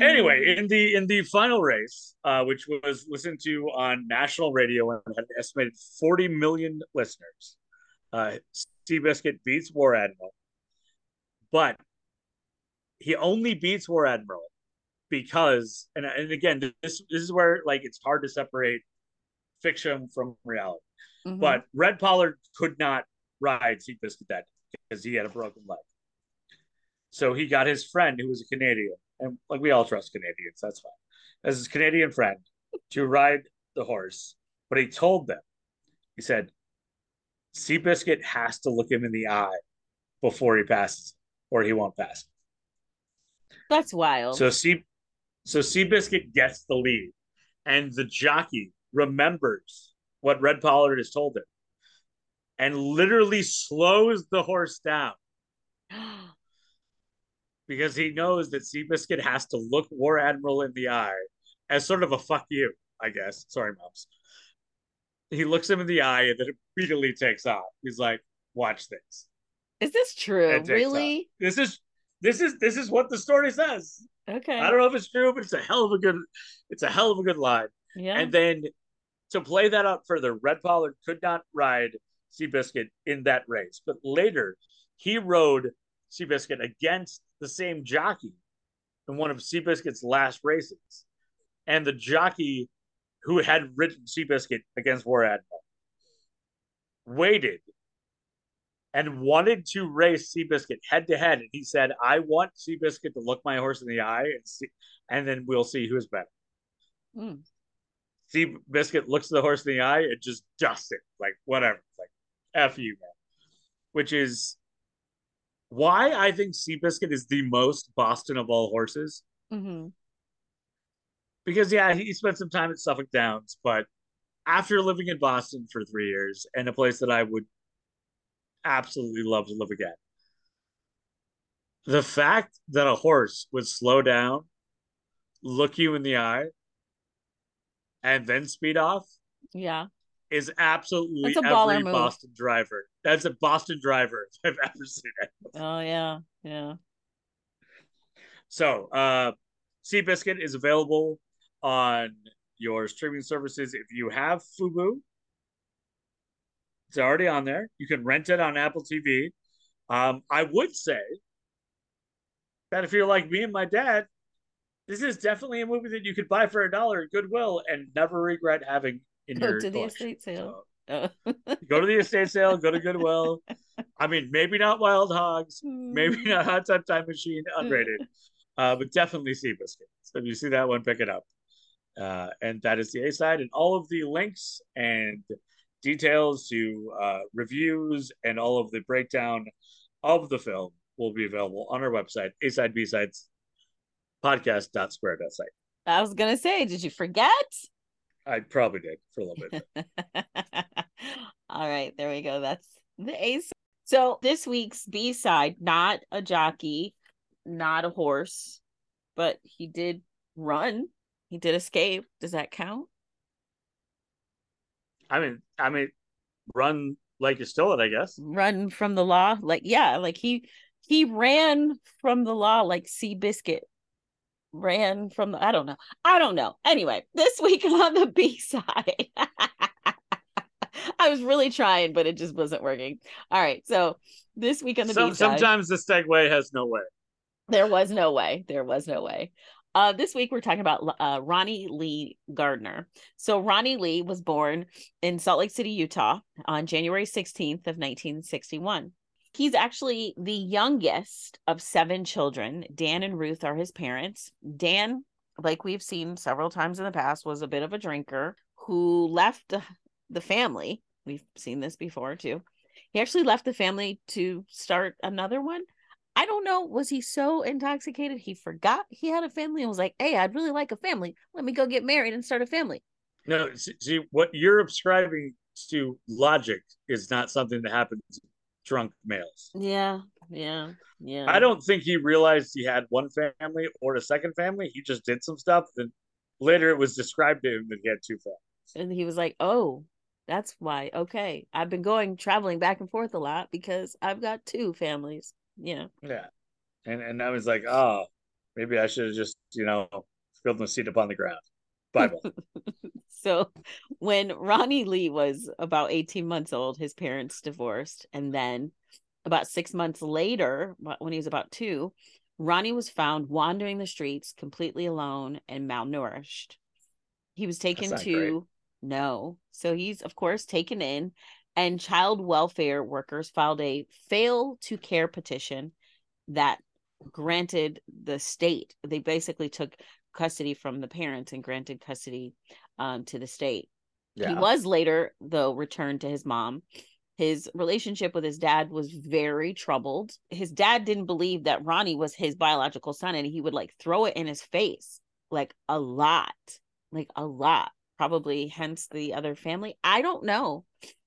Anyway, in the in the final race, uh, which was listened to on national radio and had an estimated 40 million listeners, uh, Seabiscuit beats War Admiral, but he only beats War Admiral because, and and again, this this is where like it's hard to separate fiction from reality. Mm-hmm. But Red Pollard could not ride Seabiscuit that because he had a broken leg. So he got his friend, who was a Canadian, and like we all trust Canadians, that's fine, as his Canadian friend to ride the horse. But he told them, he said, Seabiscuit has to look him in the eye before he passes, or he won't pass. That's wild. So Sea, so Seabiscuit gets the lead, and the jockey remembers what Red Pollard has told him, and literally slows the horse down [GASPS] because he knows that Seabiscuit has to look War Admiral in the eye as sort of a fuck you, I guess. Sorry, moms. He looks him in the eye and then immediately takes off. He's like, "Watch this." Is this true? Really? Off. This is this is this is what the story says. Okay. I don't know if it's true, but it's a hell of a good it's a hell of a good line. Yeah. And then to play that out further, Red Pollard could not ride Seabiscuit in that race, but later he rode Seabiscuit against the same jockey in one of Seabiscuit's last races. And the jockey who had ridden Seabiscuit against War Admiral waited and wanted to race Seabiscuit head to head. And he said, I want Seabiscuit to look my horse in the eye and see, and then we'll see who's better. Mm. Seabiscuit looks the horse in the eye and just dusts it. Like, whatever. like, F you, man. Which is why I think Seabiscuit is the most Boston of all horses. Mm-hmm. Because yeah, he spent some time at Suffolk Downs, but after living in Boston for three years and a place that I would absolutely love to live again, the fact that a horse would slow down, look you in the eye, and then speed off, yeah, is absolutely every move. Boston driver. That's a Boston driver I've ever seen it. Oh yeah, yeah. So, uh, Seabiscuit is available on your streaming services. If you have Fubo, it's already on there. You can rent it on Apple TV. Um, I would say that if you're like me and my dad, this is definitely a movie that you could buy for a dollar at Goodwill and never regret having in [LAUGHS] go your to the estate sale. So, [LAUGHS] oh. go to the estate sale. Go to Goodwill. I mean, maybe not Wild Hogs, maybe hmm. [LAUGHS] not Hot Tub Time Machine, unrated, uh, but definitely Seabiscuit. So if you see that one, pick it up. Uh, and that is the A side. And all of the links and details to uh, reviews and all of the breakdown of the film will be available on our website, A side, B sides, podcast.square.site. I was going to say, did you forget? I probably did for a little bit. [LAUGHS] all right, there we go. That's the A side. So this week's B side, not a jockey, not a horse, but he did run. He did escape. Does that count? I mean, I mean, run like you stole it, I guess. Run from the law, like yeah, like he he ran from the law like Seabiscuit ran from the I don't know. I don't know. Anyway, this week on the B side. [LAUGHS] I was really trying, but it just wasn't working. All right. So this week on the Some, B side. Sometimes the segue has no way. There was no way. There was no way. Uh, this week we're talking about uh, Ronnie Lee Gardner. So Ronnie Lee was born in Salt Lake City, Utah, on January 16th of 1961. He's actually the youngest of seven children. Dan and Ruth are his parents. Dan, like we've seen several times in the past, was a bit of a drinker who left the family. We've seen this before too. He actually left the family to start another one. I don't know. Was he so intoxicated he forgot he had a family and was like, "Hey, I'd really like a family. Let me go get married and start a family." No, see what you're ascribing to logic is not something that happens drunk males. Yeah, yeah, yeah. I don't think he realized he had one family or a second family. He just did some stuff, and later it was described to him that he had two families. And he was like, "Oh, that's why. Okay, I've been going traveling back and forth a lot because I've got two families." Yeah. Yeah, and and I was like, "Oh, maybe I should have just you know spilled my seed upon the ground." Bible. [LAUGHS] so when Ronnie Lee was about 18 months old, his parents divorced. And then about six months later, when he was about two, Ronnie was found wandering the streets completely alone and malnourished. He was taken to great. no. So he's, of course, taken in, and child welfare workers filed a fail to care petition that granted the state. They basically took custody from the parents and granted custody um, to the state. Yeah. He was later, though, returned to his mom. His relationship with his dad was very troubled. His dad didn't believe that Ronnie was his biological son, and he would like throw it in his face like a lot, like a lot. Probably hence the other family. I don't know,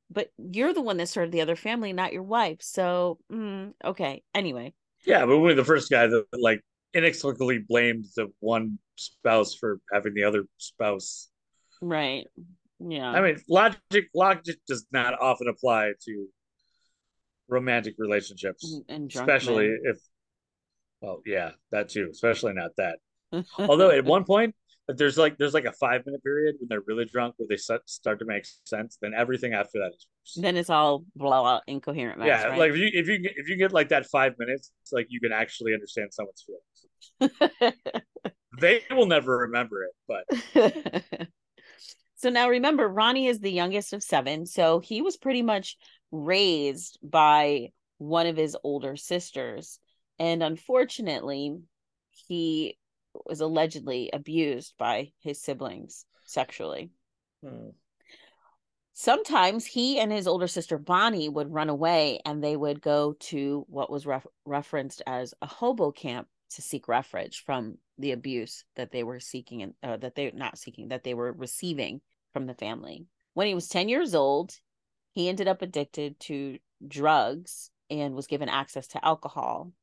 but you're the one that started the other family, not your wife. So, mm, okay. Anyway. Yeah, but we're the first guy that like inexplicably blamed the one spouse for having the other spouse. Right. Yeah. I mean, logic logic does not often apply to romantic relationships, and especially men. if. Well, yeah, that too. Especially not that. [LAUGHS] Although at one point, there's like there's like a five minute period when they're really drunk where they start to make sense. Then everything after that is worse. Then it's all blah blah incoherent. Mess, yeah, right? like if you if you if you get like that five minutes, it's like you can actually understand someone's feelings. [LAUGHS] they will never remember it, but. [LAUGHS] so now remember, Ronnie is the youngest of seven, so he was pretty much raised by one of his older sisters, and unfortunately, he was allegedly abused by his siblings sexually. Hmm. Sometimes he and his older sister Bonnie would run away and they would go to what was ref- referenced as a hobo camp to seek refuge from the abuse that they were seeking and uh, that they're not seeking that they were receiving from the family. When he was 10 years old, he ended up addicted to drugs and was given access to alcohol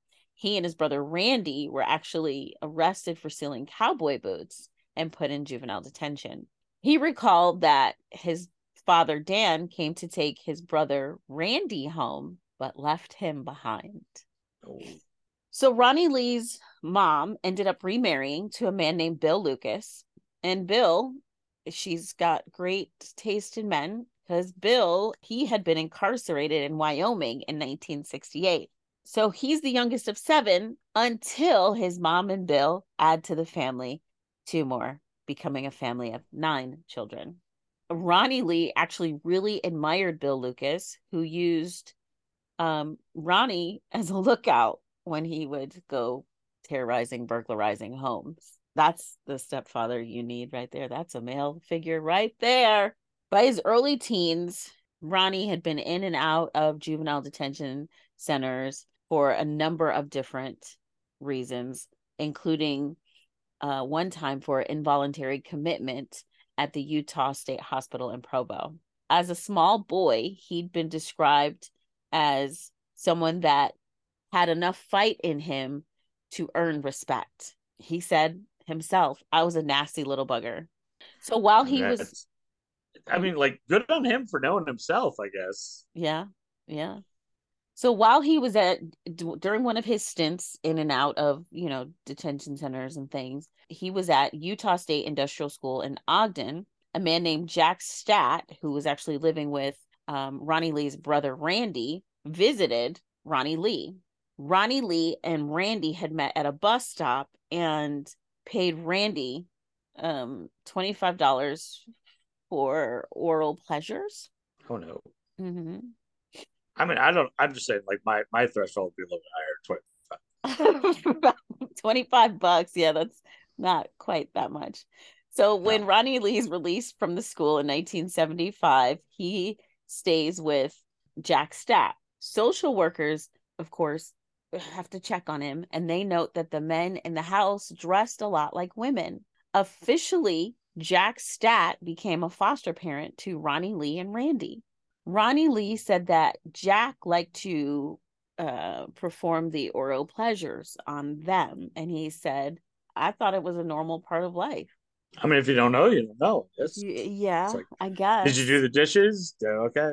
he and his brother Randy were actually arrested for stealing cowboy boots and put in juvenile detention. He recalled that his father Dan came to take his brother Randy home, but left him behind. Oh. So Ronnie Lee's mom ended up remarrying to a man named Bill Lucas. And Bill, she's got great taste in men because Bill, he had been incarcerated in Wyoming in 1968. So he's the youngest of seven until his mom and Bill add to the family two more, becoming a family of nine children. Ronnie Lee actually really admired Bill Lucas, who used um, Ronnie as a lookout when he would go terrorizing, burglarizing homes. That's the stepfather you need right there. That's a male figure right there. By his early teens, Ronnie had been in and out of juvenile detention centers for a number of different reasons, including uh, one time for involuntary commitment at the Utah State Hospital in Provo. As a small boy, he'd been described as someone that had enough fight in him to earn respect. He said himself, I was a nasty little bugger. So while he That's, was I mean, like good on him for knowing himself, I guess. Yeah. Yeah. So while he was at during one of his stints in and out of, you know, detention centers and things, he was at Utah State Industrial School in Ogden. A man named Jack Statt, who was actually living with um, Ronnie Lee's brother Randy, visited Ronnie Lee. Ronnie Lee and Randy had met at a bus stop and paid Randy um, $25 for oral pleasures. Oh no. Mm-hmm. I mean, I don't. I'm just saying, like my my threshold would be a little bit higher, twenty five. [LAUGHS] twenty five bucks. Yeah, that's not quite that much. So when no. Ronnie Lee's released from the school in 1975, he stays with Jack Statt. Social workers, of course, have to check on him, and they note that the men in the house dressed a lot like women. Officially, Jack Statt became a foster parent to Ronnie Lee and Randy. Ronnie Lee said that Jack liked to uh, perform the oral pleasures on them. And he said, I thought it was a normal part of life. I mean, if you don't know, you don't know. yeah, like, I guess. Did you do the dishes? Okay.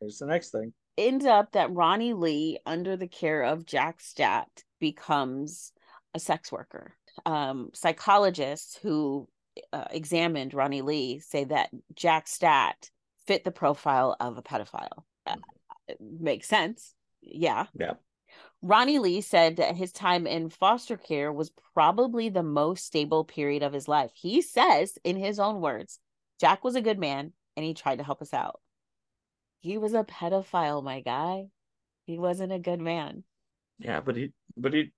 Here's the next thing. Ends up that Ronnie Lee, under the care of Jack Statt, becomes a sex worker. Um, psychologists who uh, examined Ronnie Lee say that Jack Statt fit the profile of a pedophile. Uh, makes sense. Yeah. Yeah. Ronnie Lee said that his time in foster care was probably the most stable period of his life. He says, in his own words, Jack was a good man and he tried to help us out. He was a pedophile, my guy. He wasn't a good man. Yeah, but he, but he,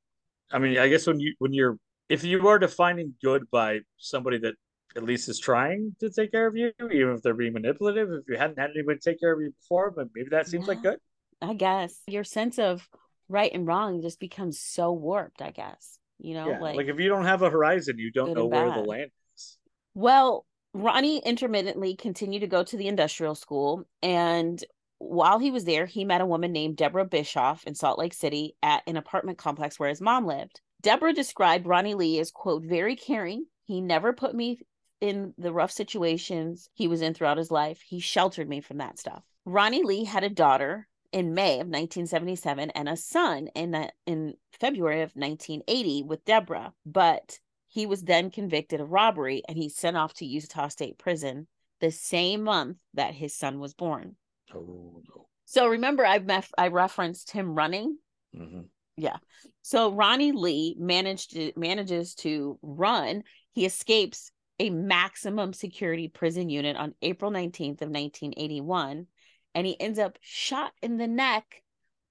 I mean, I guess when you, when you're, if you are defining good by somebody that at least is trying to take care of you, even if they're being manipulative. If you hadn't had anybody take care of you before, but maybe that seems yeah, like good. I guess your sense of right and wrong just becomes so warped. I guess you know, yeah, like like if you don't have a horizon, you don't know where the land is. Well, Ronnie intermittently continued to go to the industrial school, and while he was there, he met a woman named Deborah Bischoff in Salt Lake City at an apartment complex where his mom lived. Deborah described Ronnie Lee as quote very caring. He never put me in the rough situations he was in throughout his life, he sheltered me from that stuff. Ronnie Lee had a daughter in May of 1977 and a son in in February of 1980 with Deborah, but he was then convicted of robbery and he's sent off to Utah State Prison the same month that his son was born. Oh no. So remember I have I referenced him running. Mm-hmm. Yeah. So Ronnie Lee managed to, manages to run. He escapes a maximum security prison unit on April 19th of 1981 and he ends up shot in the neck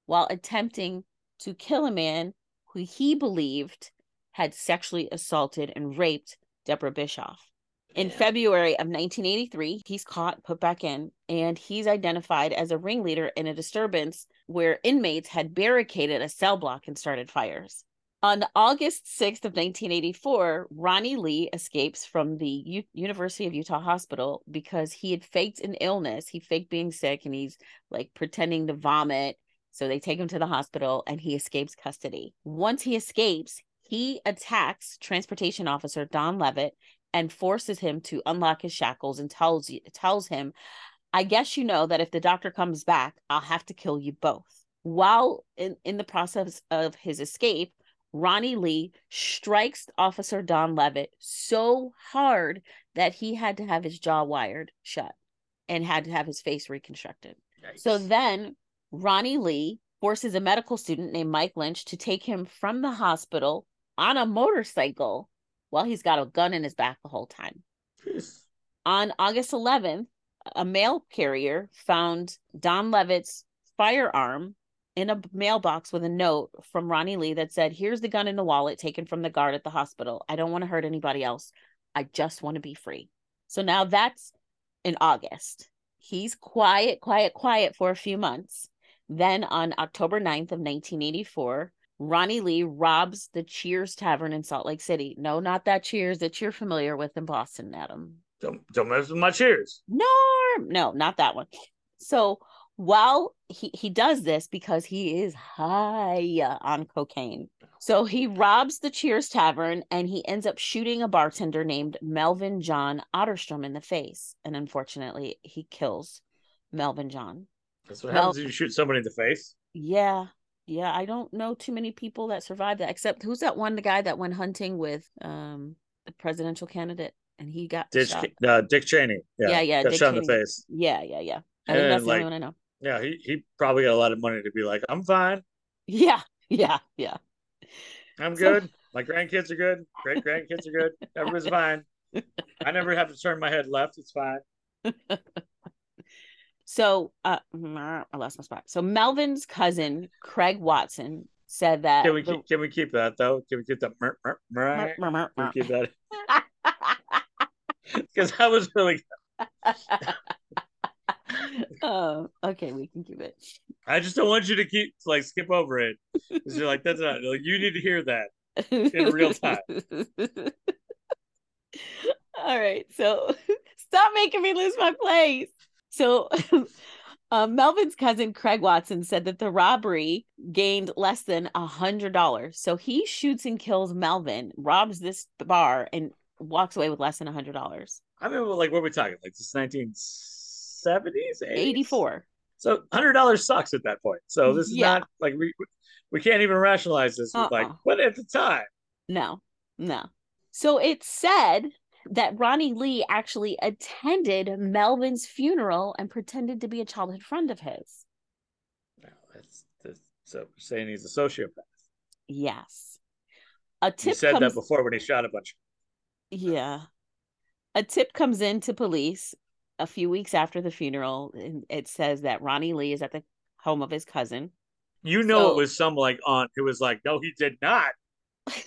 while attempting to kill a man who he believed had sexually assaulted and raped Deborah Bischoff. In yeah. February of 1983, he's caught, put back in, and he's identified as a ringleader in a disturbance where inmates had barricaded a cell block and started fires. On August 6th of 1984, Ronnie Lee escapes from the U- University of Utah Hospital because he had faked an illness. He faked being sick and he's like pretending to vomit. So they take him to the hospital and he escapes custody. Once he escapes, he attacks transportation officer Don Levitt and forces him to unlock his shackles and tells tells him, "I guess you know that if the doctor comes back, I'll have to kill you both." While in, in the process of his escape, Ronnie Lee strikes Officer Don Levitt so hard that he had to have his jaw wired shut and had to have his face reconstructed. Yikes. So then Ronnie Lee forces a medical student named Mike Lynch to take him from the hospital on a motorcycle while he's got a gun in his back the whole time. On August 11th, a mail carrier found Don Levitt's firearm in a mailbox with a note from Ronnie Lee that said, Here's the gun in the wallet taken from the guard at the hospital. I don't want to hurt anybody else. I just want to be free. So now that's in August. He's quiet, quiet, quiet for a few months. Then on October 9th of 1984, Ronnie Lee robs the Cheers Tavern in Salt Lake City. No, not that Cheers that you're familiar with in Boston, Adam. Don't, don't mess with my Cheers. No, No, not that one. So while he, he does this because he is high on cocaine. So he robs the Cheers Tavern and he ends up shooting a bartender named Melvin John Otterstrom in the face. And unfortunately, he kills Melvin John. That's what Mel- happens when you shoot somebody in the face. Yeah. Yeah. I don't know too many people that survived that, except who's that one the guy that went hunting with um the presidential candidate and he got Dick, shot. Uh, Dick Cheney. Yeah, yeah, yeah got Dick shot Cheney. in the face. Yeah, yeah, yeah. I think that's the like, only one I know. Yeah, he, he probably got a lot of money to be like, I'm fine. Yeah, yeah, yeah. I'm good. My grandkids are good. Great grandkids are good. Everybody's fine. I never have to turn my head left. It's fine. [LAUGHS] so uh I lost my spot. So Melvin's cousin, Craig Watson, said that Can we keep can we keep that though? Can we keep that mer, mer, mer, mer, mer, mer. keep that? [LAUGHS] [LAUGHS] Because I was really oh, okay, we can keep it. I just don't want you to keep like skip over it. Because you're like, that's not like, you need to hear that in real time. [LAUGHS] All right. So [LAUGHS] stop making me lose my place. So um, [LAUGHS] Melvin's cousin Craig Watson said that the robbery gained less than a hundred dollars. So he shoots and kills Melvin, robs this bar, and walks away with less than a hundred dollars. I mean, like, what are we talking? Like this 19- 70s, 80s? 84. So $100 sucks at that point. So this is yeah. not like we we can't even rationalize this uh-uh. like what at the time. No. No. So it's said that Ronnie Lee actually attended Melvin's funeral and pretended to be a childhood friend of his. No, that's, that's so saying he's a sociopath. Yes. A tip you said comes... that before when he shot a bunch. Yeah. A tip comes in to police a few weeks after the funeral, it says that Ronnie Lee is at the home of his cousin. You know, so, it was some like aunt who was like, "No, he did not." [LAUGHS]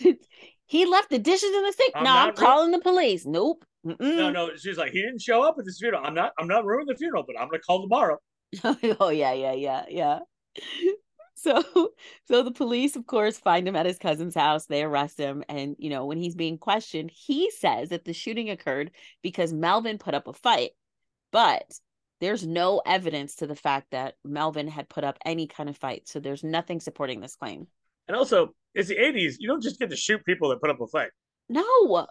he left the dishes in the sink. I'm no, I'm calling the police. Nope. Mm-mm. No, no. She's like, he didn't show up at this funeral. I'm not. I'm not ruining the funeral, but I'm gonna call tomorrow. [LAUGHS] oh yeah, yeah, yeah, yeah. [LAUGHS] So, so the police, of course, find him at his cousin's house. They arrest him, and you know when he's being questioned, he says that the shooting occurred because Melvin put up a fight but there's no evidence to the fact that Melvin had put up any kind of fight. So there's nothing supporting this claim. And also, it's the 80s. You don't just get to shoot people that put up a fight. No,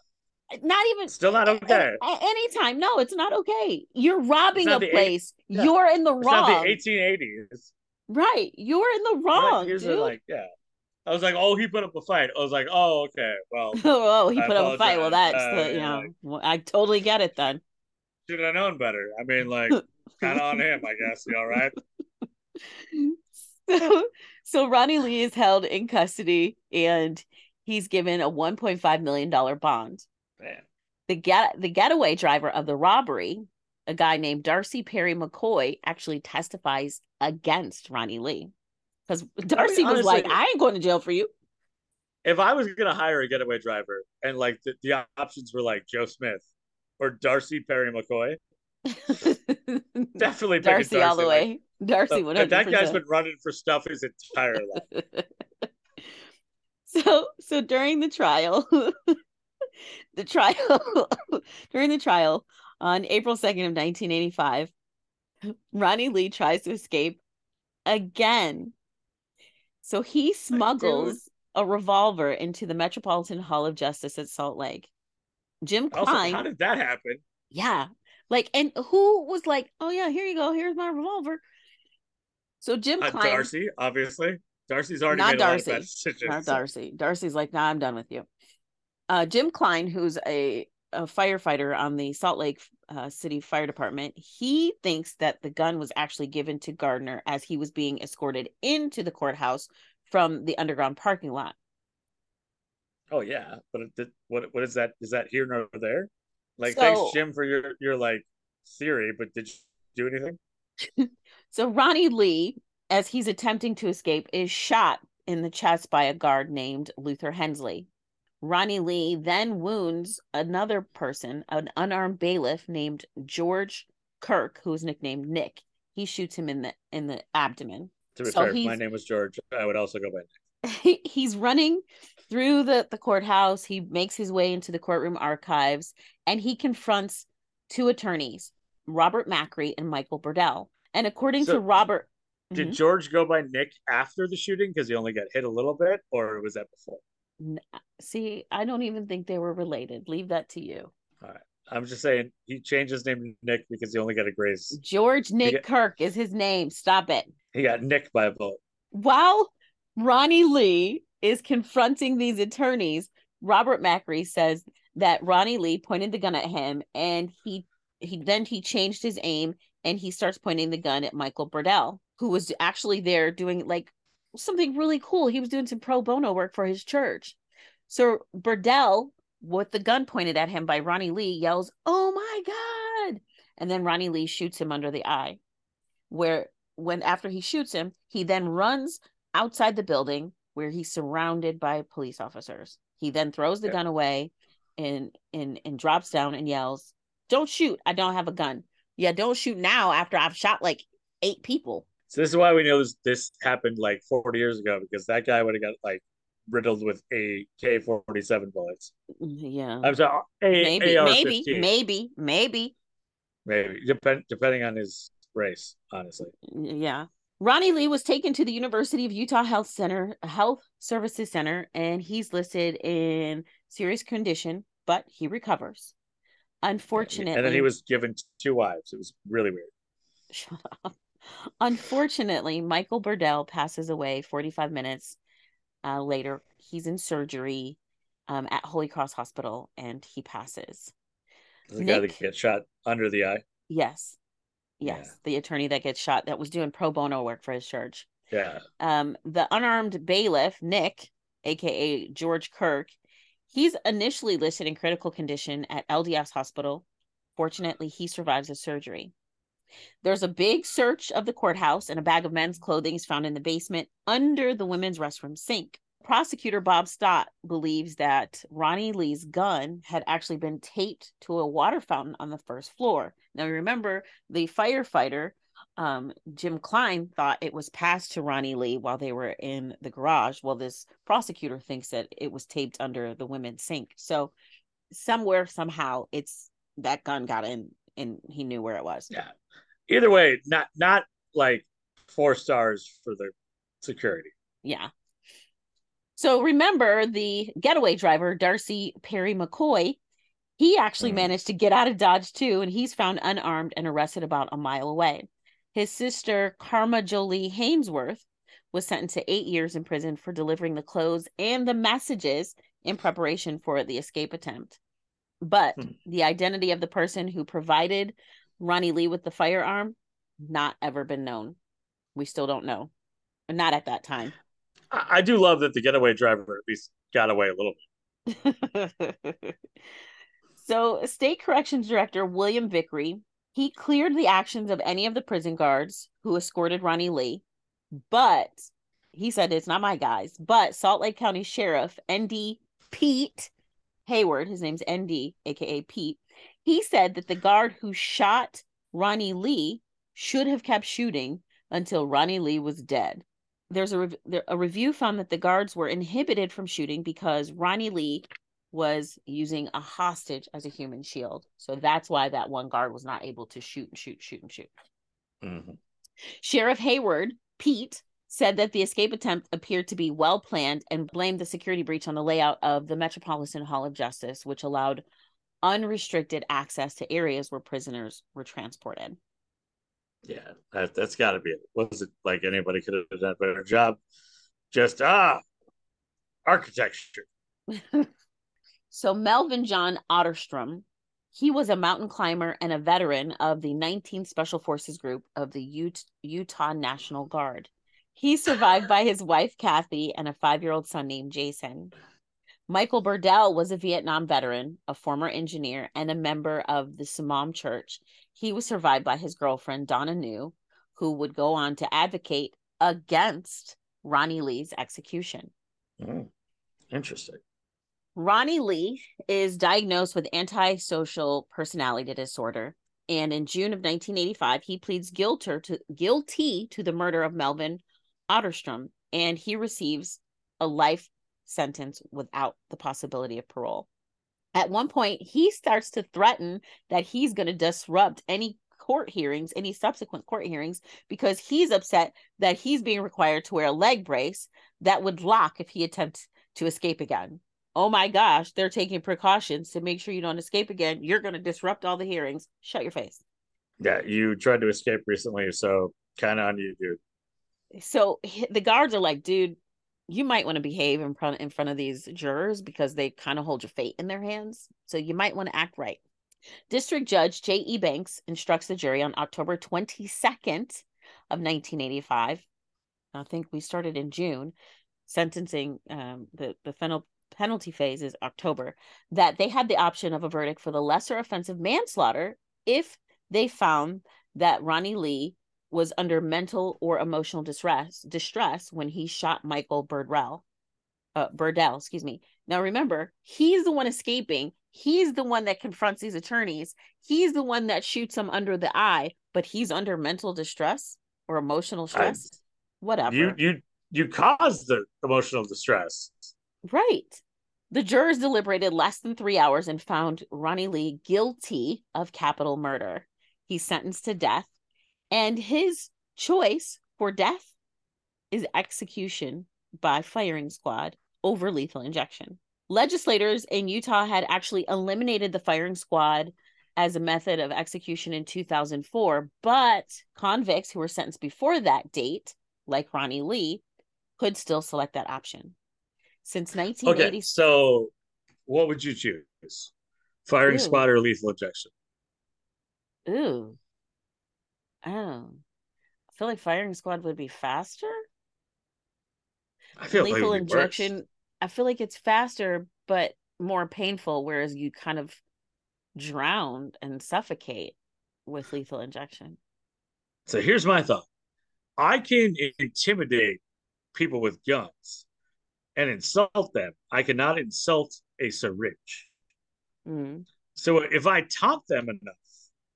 not even. Still not okay. anytime. No, it's not okay. You're robbing a place. You're in the wrong. it's wrong. Not the 1880s. Right. You're in the wrong. Dude. like, yeah. I was like, oh, he put up a fight. I was like, oh, okay. Well, [LAUGHS] oh, he I put up a fight. Well, that's uh, the, you know, I totally get it then should have known better. I mean, like, [LAUGHS] kind of on him, I guess. You all right? [LAUGHS] So, so Ronnie Lee is held in custody and he's given a $1.5 million bond. Man. The get the getaway driver of the robbery, a guy named Darcy Perry McCoy, actually testifies against Ronnie Lee. Because Darcy I mean, honestly, was like, I ain't going to jail for you. If I was gonna hire a getaway driver and like the, the options were like Joe Smith, or Darcy Perry McCoy. [LAUGHS] Definitely Darcy, Darcy, all the way. Darcy, one That guy's been running for stuff his entire life. [LAUGHS] so, so during the trial, [LAUGHS] the trial, during the trial on April second of nineteen eighty five, Ronnie Lee tries to escape again. So he smuggles a revolver into the Metropolitan Hall of Justice at Salt Lake. Jim Klein. Also, how did that happen? Yeah. Like, and who was like, oh, yeah, here you go. Here's my revolver. So Jim uh, Klein. Darcy, obviously. Darcy's already not Darcy. Not Darcy. Darcy's like, nah, I'm done with you. Uh, Jim Klein, who's a, a firefighter on the Salt Lake uh, City Fire Department, he thinks that the gun was actually given to Gardner as he was being escorted into the courthouse from the underground parking lot. Oh yeah, but it, what what is that? Is that here nor there? Like, so, thanks Jim for your your like theory, but did you do anything? [LAUGHS] so Ronnie Lee as he's attempting to escape, is shot in the chest by a guard named Luther Hensley. Ronnie Lee then wounds another person, an unarmed bailiff named George Kirk, who is nicknamed Nick. He shoots him in the in the abdomen. To be so fair, my name was George. I would also go by Nick. [LAUGHS] he's running through the, the courthouse. He makes his way into the courtroom archives and he confronts two attorneys, Robert Macri and Michael Burdell. And according so, to Robert, did mm-hmm. George go by Nick after the shooting because he only got hit a little bit, or was that before? See, I don't even think they were related. Leave that to you. All right. I'm just saying he changed his name to Nick because he only got a graze. George Nick got, Kirk is his name. Stop it. He got Nick by a bullet. While Ronnie Lee is confronting these attorneys, Robert Macri says that Ronnie Lee pointed the gun at him and he he then he changed his aim and he starts pointing the gun at Michael Burdell, who was actually there doing like something really cool. He was doing some pro bono work for his church. So Burdell, with the gun pointed at him by Ronnie Lee, yells, Oh my God. And then Ronnie Lee shoots him under the eye. Where when after he shoots him, he then runs outside the building where he's surrounded by police officers. He then throws the yeah. gun away and and and drops down and yells, Don't shoot. I don't have a gun. Yeah, don't shoot now after I've shot like eight people. So this is why we know this, this happened like 40 years ago because that guy would have got like riddled with a K forty seven bullets. Yeah, I'm sorry. A, maybe, maybe, maybe, maybe, maybe, depend depending on his race, honestly. Yeah. Ronnie Lee was taken to the University of Utah Health Center, Health Services Center, and he's listed in serious condition, but he recovers. Unfortunately, and then he was given two wives. It was really weird. Shut up. Unfortunately, Michael Burdell passes away 45 minutes uh, later. He's in surgery um, at Holy Cross Hospital and he passes. The Nick, guy that gets shot under the eye? Yes. Yes. Yeah. The attorney that gets shot that was doing pro bono work for his church. Yeah. Um, the unarmed bailiff, Nick, aka George Kirk, he's initially listed in critical condition at LDS Hospital. Fortunately, he survives the surgery. There's a big search of the courthouse, and a bag of men's clothing is found in the basement under the women's restroom sink. Prosecutor Bob Stott believes that Ronnie Lee's gun had actually been taped to a water fountain on the first floor. Now, remember, the firefighter, um, Jim Klein, thought it was passed to Ronnie Lee while they were in the garage. Well, this prosecutor thinks that it was taped under the women's sink. So, somewhere, somehow, it's that gun got in and he knew where it was. Yeah either way, not not like four stars for the security. Yeah. So remember the getaway driver, Darcy Perry McCoy, he actually mm. managed to get out of Dodge too, and he's found unarmed and arrested about a mile away. His sister, Karma Jolie Hainsworth, was sentenced to eight years in prison for delivering the clothes and the messages in preparation for the escape attempt. But hmm. the identity of the person who provided Ronnie Lee with the firearm, not ever been known. We still don't know. Not at that time. I, do love that the getaway driver at least got away a little bit. [LAUGHS] so, State Corrections Director William Vickery, he cleared the actions of any of the prison guards who escorted Ronnie Lee, but he said it's not my guys. But Salt Lake County Sheriff ND Pete Hayward, his name's ND, aka Pete, he said that the guard who shot Ronnie Lee should have kept shooting until Ronnie Lee was dead. There's a, rev- a review found that the guards were inhibited from shooting because Ronnie Lee was using a hostage as a human shield. So that's why that one guard was not able to shoot and shoot, shoot and shoot. Mm-hmm. Sheriff Hayward, Pete, said that the escape attempt appeared to be well planned and blamed the security breach on the layout of the Metropolitan Hall of Justice, which allowed unrestricted access to areas where prisoners were transported. Yeah, that, that's got to be it. Was it like anybody could have done a better job? Just, ah, architecture. [LAUGHS] so, Melvin John Otterstrom, he was a mountain climber and a veteran of the 19th Special Forces Group of the Ut- Utah National Guard. He survived by his wife, Kathy, and a five year old son named Jason. Michael Burdell was a Vietnam veteran, a former engineer, and a member of the Samam Church. He was survived by his girlfriend, Donna New, who would go on to advocate against Ronnie Lee's execution. Mm, interesting. Ronnie Lee is diagnosed with antisocial personality disorder. And in June of 1985, he pleads guilty to, guilty to the murder of Melvin Otterstrom, and he receives a life sentence without the possibility of parole. At one point, he starts to threaten that he's going to disrupt any court hearings, any subsequent court hearings, because he's upset that he's being required to wear a leg brace that would lock if he attempts to escape again. Oh my gosh, they're taking precautions to make sure you don't escape again. You're going to disrupt all the hearings. Shut your face. Yeah, you tried to escape recently, so kind of on you, dude. So the guards are like, dude, you might want to behave in front in front of these jurors because they kind of hold your fate in their hands. So you might want to act right. District Judge J.E. Banks instructs the jury on October 22nd of 1985. I think we started in June. Sentencing, um, the the penalty phase is October. That they had the option of a verdict for the lesser offensive manslaughter if they found that Ronnie Lee was under mental or emotional distress distress when he shot Michael Birdell. Uh, Birdell, excuse me. Now remember, he's the one escaping. He's the one that confronts these attorneys. He's the one that shoots them under the eye, but he's under mental distress or emotional stress. I, Whatever. You you you caused the emotional distress. Right. The jurors deliberated less than three hours and found Ronnie Lee guilty of capital murder. He's sentenced to death and his choice for death is execution by firing squad over lethal injection. Legislators in Utah had actually eliminated the firing squad as a method of execution in 2004, but convicts who were sentenced before that date, like Ronnie Lee, could still select that option. Since 1980. Okay, so what would you choose? Firing Ooh. squad or lethal injection? Ooh. Oh, I feel like firing squad would be faster. I feel lethal like injection. Worse. I feel like it's faster but more painful, whereas you kind of drown and suffocate with lethal injection. So here's my thought: I can intimidate people with guns and insult them. I cannot insult a syringe. Mm. So if I taunt them enough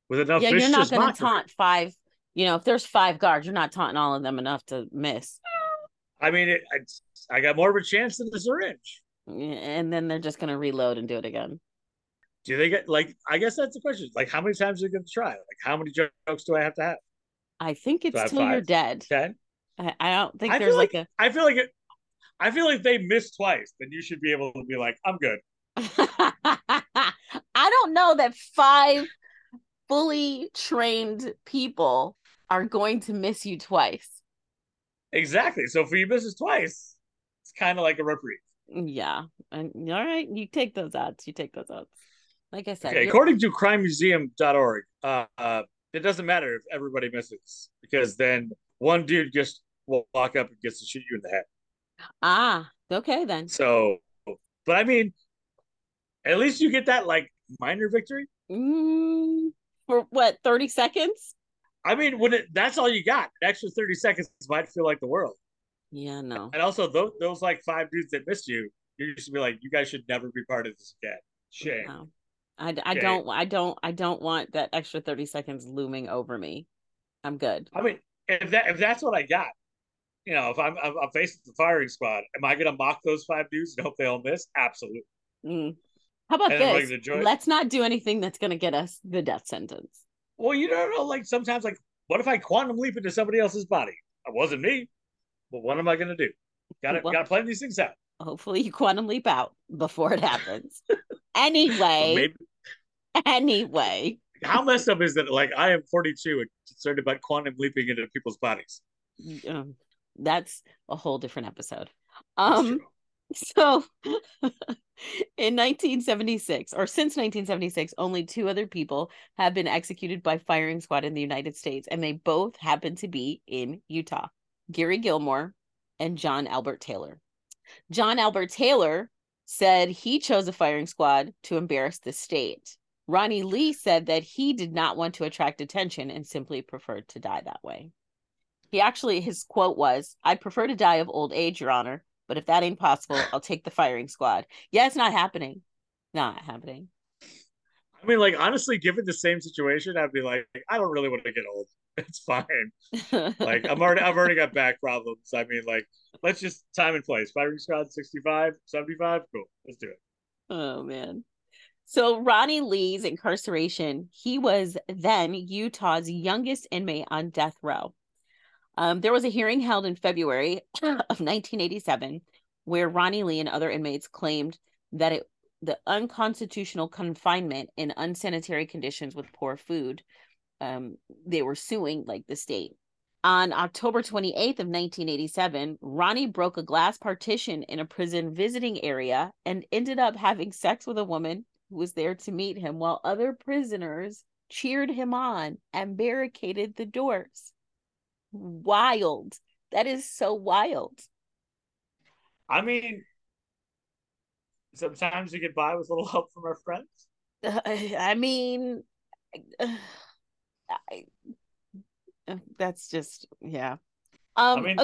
with enough, yeah, you're not going to taunt five you know, if there's five guards, you're not taunting all of them enough to miss. I mean, it, I, I got more of a chance than the syringe. And then they're just going to reload and do it again. Do they get like? I guess that's the question. Like, how many times are they going to try? Like, how many jokes do I have to have? I think it's till you you're dead. Ten. I, I don't think I there's like, like, a. I feel like it. I feel like they missed twice. Then you should be able to be like, I'm good. [LAUGHS] I don't know that five fully trained people are going to miss you twice. Exactly. So if he misses twice, it's kind of like a reprieve. Yeah. And all right, you take those odds. You take those odds. Like I said, okay, according to crimemuseum.org, uh, uh, it doesn't matter if everybody misses because then one dude just will walk up and gets to shoot you in the head. Ah, okay then. So, but I mean, at least you get that like minor victory. Mm, for what, 30 seconds? I mean, when it, that's all you got, an extra 30 seconds might feel like the world. Yeah, no. And also, those, those like five dudes that missed you, you to be like, you guys should never be part of this again. Shame. No. I, I Shame. don't I don't I don't want that extra 30 seconds looming over me. I'm good. I mean, if that if that's what I got, you know, if I'm I'm, I'm facing the firing squad, am I going to mock those five dudes and hope they all miss? Absolutely. Mm. How about and this? Let's not do anything that's going to get us the death sentence. Well, you don't know. Like sometimes, like what if I quantum leap into somebody else's body? It wasn't me. But what am I going to do? Got to well, got to plan these things out. Hopefully, you quantum leap out before it happens. [LAUGHS] anyway, Maybe. anyway, how messed up is that? Like I am 42 and concerned about quantum leaping into people's bodies. Um, that's a whole different episode. Um, so [LAUGHS] in 1976, or since 1976, only two other people have been executed by firing squad in the United States, and they both happen to be in Utah Gary Gilmore and John Albert Taylor. John Albert Taylor said he chose a firing squad to embarrass the state. Ronnie Lee said that he did not want to attract attention and simply preferred to die that way. He actually, his quote was, I'd prefer to die of old age, Your Honor, but if that ain't possible, I'll take the firing squad. Yeah, it's not happening. Not happening. I mean, like, honestly, given the same situation, I'd be like, I don't really want to get old. [LAUGHS] It's fine. [LAUGHS] like, I'm already, I've already got back problems. I mean, like, let's just time and place. Firing squad 65, 75. Cool. Let's do it. Oh, man. So Ronnie Lee's incarceration, he was then Utah's youngest inmate on death row. Um, there was a hearing held in February [CLEARS THROAT] of 1987 where Ronnie Lee and other inmates claimed that it the unconstitutional confinement in unsanitary conditions with poor food. Um, they were suing like the state. On October 28th of 1987, Ronnie broke a glass partition in a prison visiting area and ended up having sex with a woman who was there to meet him while other prisoners cheered him on and barricaded the doors. Wild. That is so wild. I mean, sometimes we get by with a little help from our friends. Uh, [LAUGHS] I mean, uh, I, that's just yeah. Um, I mean,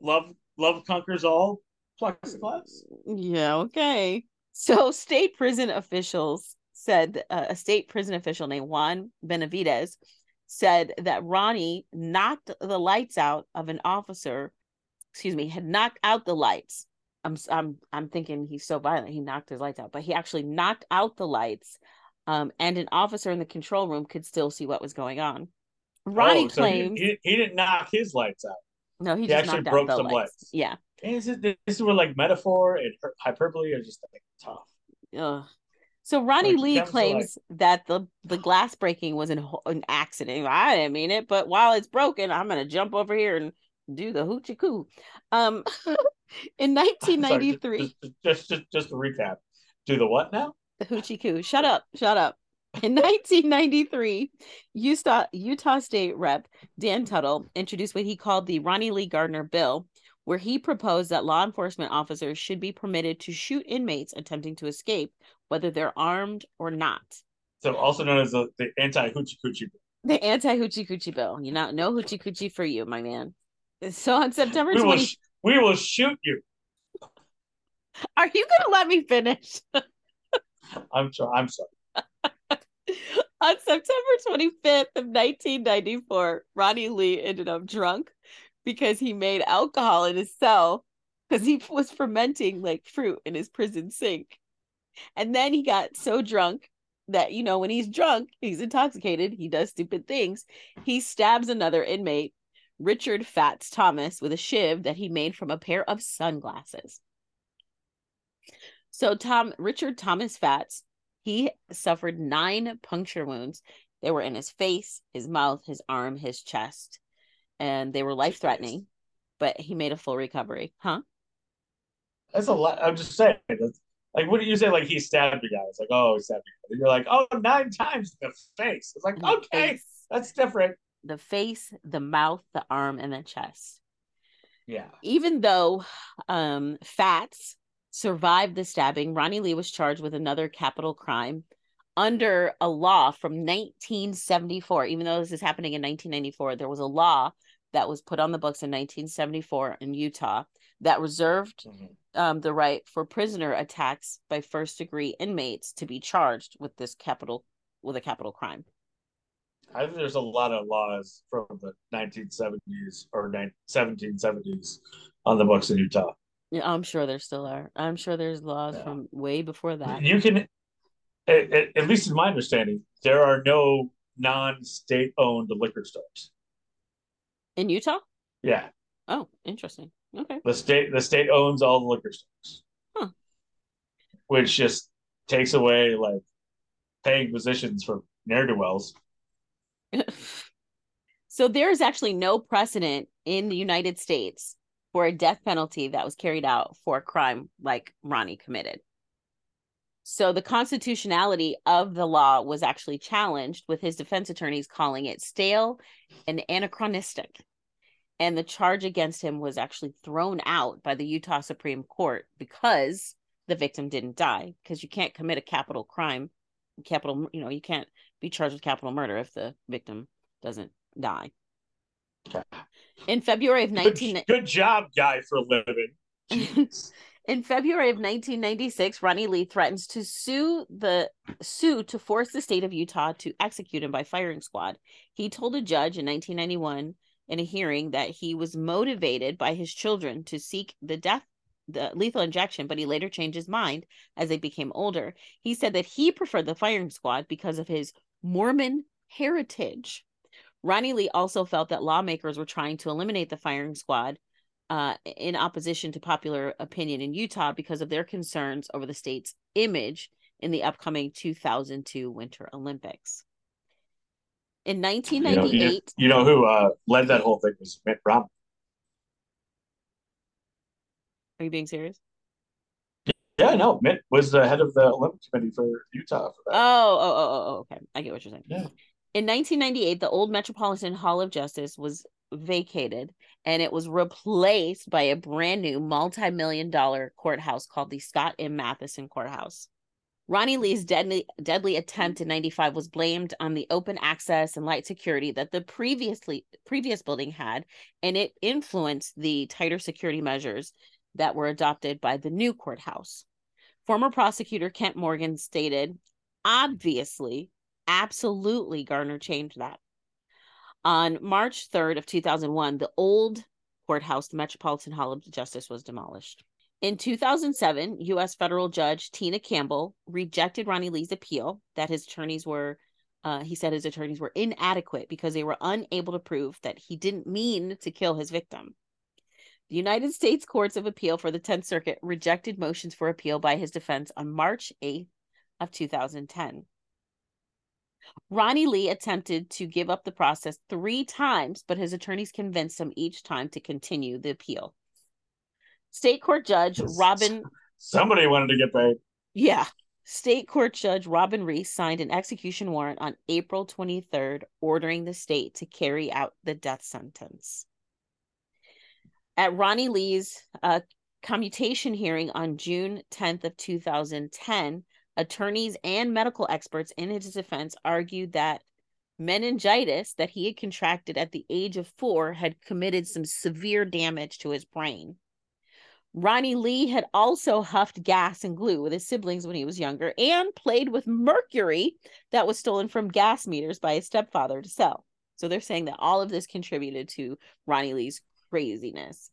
love love conquers all. Plexiglass. Yeah. Okay. So, state prison officials said uh, a state prison official named Juan Benavides said that Ronnie knocked the lights out of an officer. Excuse me, had knocked out the lights. I'm I'm I'm thinking he's so violent he knocked his lights out, but he actually knocked out the lights. Um, and an officer in the control room could still see what was going on. Ronnie oh, so claims he, he, he, didn't knock his lights out. No, he, he actually broke some lights. lights. Yeah, is it this is where like metaphor and hyperbole are just like tough. Ugh. So Ronnie Lee claims like... that the the glass breaking was an, an accident. I didn't mean it, but while it's broken, I'm gonna jump over here and do the hoochie coo. Um, [LAUGHS] in 1993, [LAUGHS] sorry, just, just, just just to recap, do the what now? The hoochie coo. Shut up! Shut up. In [LAUGHS] 1993, Utah, Utah State Rep Dan Tuttle introduced what he called the Ronnie Lee Gardner Bill, where he proposed that law enforcement officers should be permitted to shoot inmates attempting to escape, whether they're armed or not. So, also known as the, the anti hoochie coochie bill. The anti hoochie coochie bill. You know, no hoochie coochie for you, my man. [LAUGHS] So on September 20. We will, sh- we will shoot you. [LAUGHS] Are you going to let me finish? [LAUGHS] I'm sorry. I'm sorry. on September 25th of 1994, Ronnie Lee ended up drunk because he made alcohol in his cell because he [LAUGHS] was fermenting like fruit in his prison sink. And then he got so drunk that, you know, when he's drunk, he's intoxicated, he does stupid things. He stabs another inmate, Richard Fats Thomas, with a shiv that he made from a pair of sunglasses. So Tom Richard Thomas Fats, he suffered nine puncture wounds. They were in his face, his mouth, his arm, his chest and they were life threatening, but he made a full recovery. Huh? That's a lot. I'm just saying. like, what do you say? Like, he stabbed you guys. Like, oh, he stabbed you. And you're like, oh, nine times the face. It's like, the okay, face, that's different. The face, the mouth, the arm, and the chest. Yeah. Even though um, Fats survived the stabbing, Ronnie Lee was charged with another capital crime under a law from 1974. Even though this is happening in 1994, there was a law that was put on the books in 1974 in Utah that reserved mm-hmm. um, the right for prisoner attacks by first degree inmates to be charged with this capital with a capital crime. I think there's a lot of laws from the 1970s or 1770s on the books in Utah. Yeah, I'm sure there still are. I'm sure there's laws yeah. from way before that. You can, at, at least in my understanding, there are no non-state owned liquor stores in Utah? Yeah. Oh, interesting. Okay. The state the state owns all the liquor stores. Huh. Which just takes away like paying positions for ne'er do wells. [LAUGHS] so there's actually no precedent in the United States for a death penalty that was carried out for a crime like Ronnie committed. So the constitutionality of the law was actually challenged, with his defense attorneys calling it stale and anachronistic. And the charge against him was actually thrown out by the Utah Supreme Court because the victim didn't die. Because you can't commit a capital crime, capital, you know, you can't be charged with capital murder if the victim doesn't die. In February of 19 good, good job, guy for living. [LAUGHS] In February of 1996, Ronnie Lee threatens to sue the sue to force the state of Utah to execute him by firing squad. He told a judge in 1991 in a hearing that he was motivated by his children to seek the death the lethal injection, but he later changed his mind as they became older. He said that he preferred the firing squad because of his Mormon heritage. Ronnie Lee also felt that lawmakers were trying to eliminate the firing squad uh, in opposition to popular opinion in Utah because of their concerns over the state's image in the upcoming 2002 Winter Olympics. In 1998, you know, you know who uh, led that whole thing was Mitt Romney. Are you being serious? Yeah, no. Mitt was the head of the Olympic Committee for Utah for that. Oh, oh, oh, oh, okay. I get what you're saying. Yeah. In 1998, the old Metropolitan Hall of Justice was vacated and it was replaced by a brand new multi-million dollar courthouse called the Scott M. Matheson Courthouse. Ronnie Lee's deadly deadly attempt in 95 was blamed on the open access and light security that the previously previous building had and it influenced the tighter security measures that were adopted by the new courthouse. Former prosecutor Kent Morgan stated, obviously, absolutely Garner changed that. On March 3rd of 2001, the old courthouse, the Metropolitan Hall of Justice, was demolished. In 2007, U.S. federal judge Tena Campbell rejected Ronnie Lee's appeal that his attorneys were, uh, he said his attorneys were inadequate because they were unable to prove that he didn't mean to kill his victim. The United States Courts of Appeal for the 10th Circuit rejected motions for appeal by his defense on March 8th of 2010. Ronnie Lee attempted to give up the process three times, but his attorneys convinced him each time to continue the appeal. State court judge Robin. [LAUGHS] Somebody wanted to get paid. Yeah. State court judge Robin Reese signed an execution warrant on April 23rd, ordering the state to carry out the death sentence. At Ronnie Lee's uh, commutation hearing on June 10th of 2010, Attorneys and medical experts in his defense argued that meningitis that he had contracted at the age of four had committed some severe damage to his brain. Ronnie Lee had also huffed gas and glue with his siblings when he was younger and played with mercury that was stolen from gas meters by his stepfather to sell. So they're saying that all of this contributed to Ronnie Lee's craziness.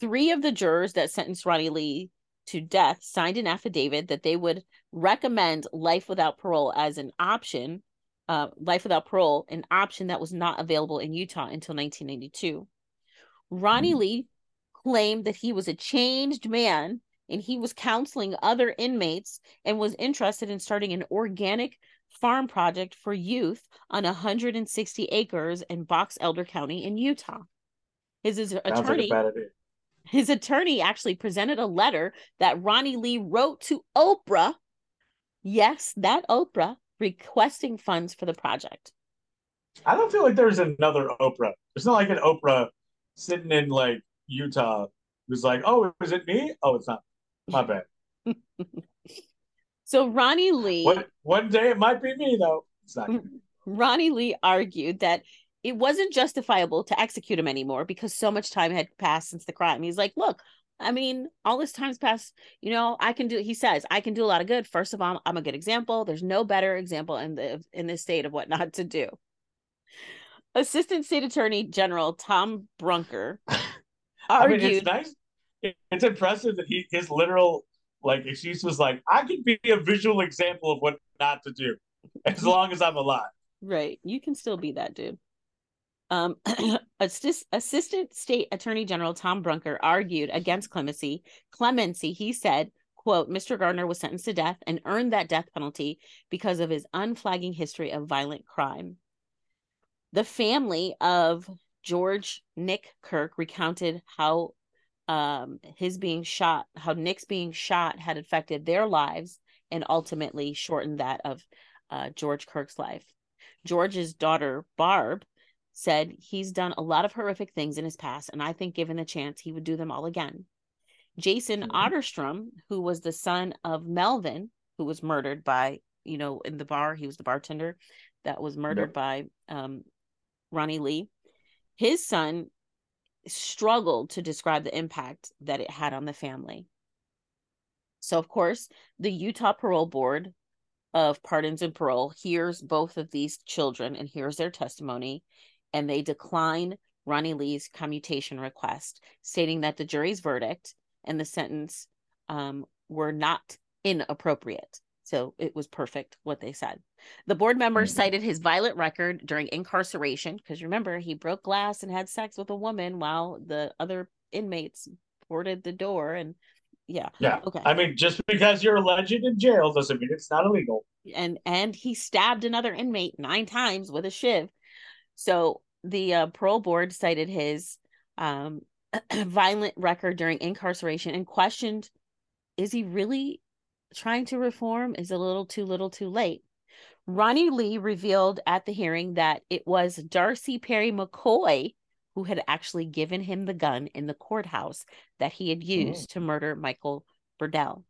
Three of the jurors that sentenced Ronnie Lee to death signed an affidavit that they would recommend life without parole as an option, uh, life without parole, an option that was not available in Utah until 1992. Ronnie mm-hmm. Lee claimed that he was a changed man and he was counseling other inmates and was interested in starting an organic farm project for youth on 160 acres in Box Elder County in Utah. His, his attorney like his attorney actually presented a letter that Ronnie Lee wrote to Oprah. Yes, that Oprah requesting funds for the project. I don't feel like there's another Oprah. It's not like an Oprah sitting in like Utah who's like, "Oh, is it me? Oh, it's not. My [LAUGHS] bad." so Ronnie Lee. One, one day it might be me though. It's not. [LAUGHS] Ronnie Lee argued that it wasn't justifiable to execute him anymore because so much time had passed since the crime. He's like, look, I mean, all this time's passed. You know, I can do. He says, I can do a lot of good. First of all, I'm a good example. There's no better example in the in this state of what not to do. Assistant State Attorney General Tom Brunker argued. [LAUGHS] I mean, it's nice. It's impressive that he his literal like excuse was like, I can be a visual example of what not to do as long as I'm alive. Right. You can still be that dude. Um, [CLEARS THROAT] Assist, Assistant State Attorney General Tom Brunker argued against clemency. Clemency, he said, quote, Mr. Gardner was sentenced to death and earned that death penalty because of his unflagging history of violent crime. The family of George Nick Kirk recounted how um, his being shot, how Nick's being shot had affected their lives and ultimately shortened that of uh, George Kirk's life. George's daughter, Barb, said he's done a lot of horrific things in his past, and I think given the chance, he would do them all again. Jason mm-hmm. Otterstrom, who was the son of Melvin, who was murdered by, you know, in the bar, he was the bartender that was murdered yep. by um, Ronnie Lee. his son struggled to describe the impact that it had on the family. So, of course, the Utah Parole Board of Pardons and Parole hears both of these children and hears their testimony, and they decline Ronnie Lee's commutation request, stating that the jury's verdict and the sentence um, were not inappropriate. So it was perfect what they said. The board members mm-hmm. cited his violent record during incarceration because remember, he broke glass and had sex with a woman while the other inmates boarded the door. And yeah. Yeah. Okay. I mean, just because you're alleged in jail doesn't mean it's not illegal. And and he stabbed another inmate nine times with a shiv. So the uh, parole board cited his um, [CLEARS THROAT] violent record during incarceration and questioned is he really trying to reform is a little too little too late. Ronnie Lee revealed at the hearing that it was Darcy Perry McCoy who had actually given him the gun in the courthouse that he had used oh. to murder Michael Burdell.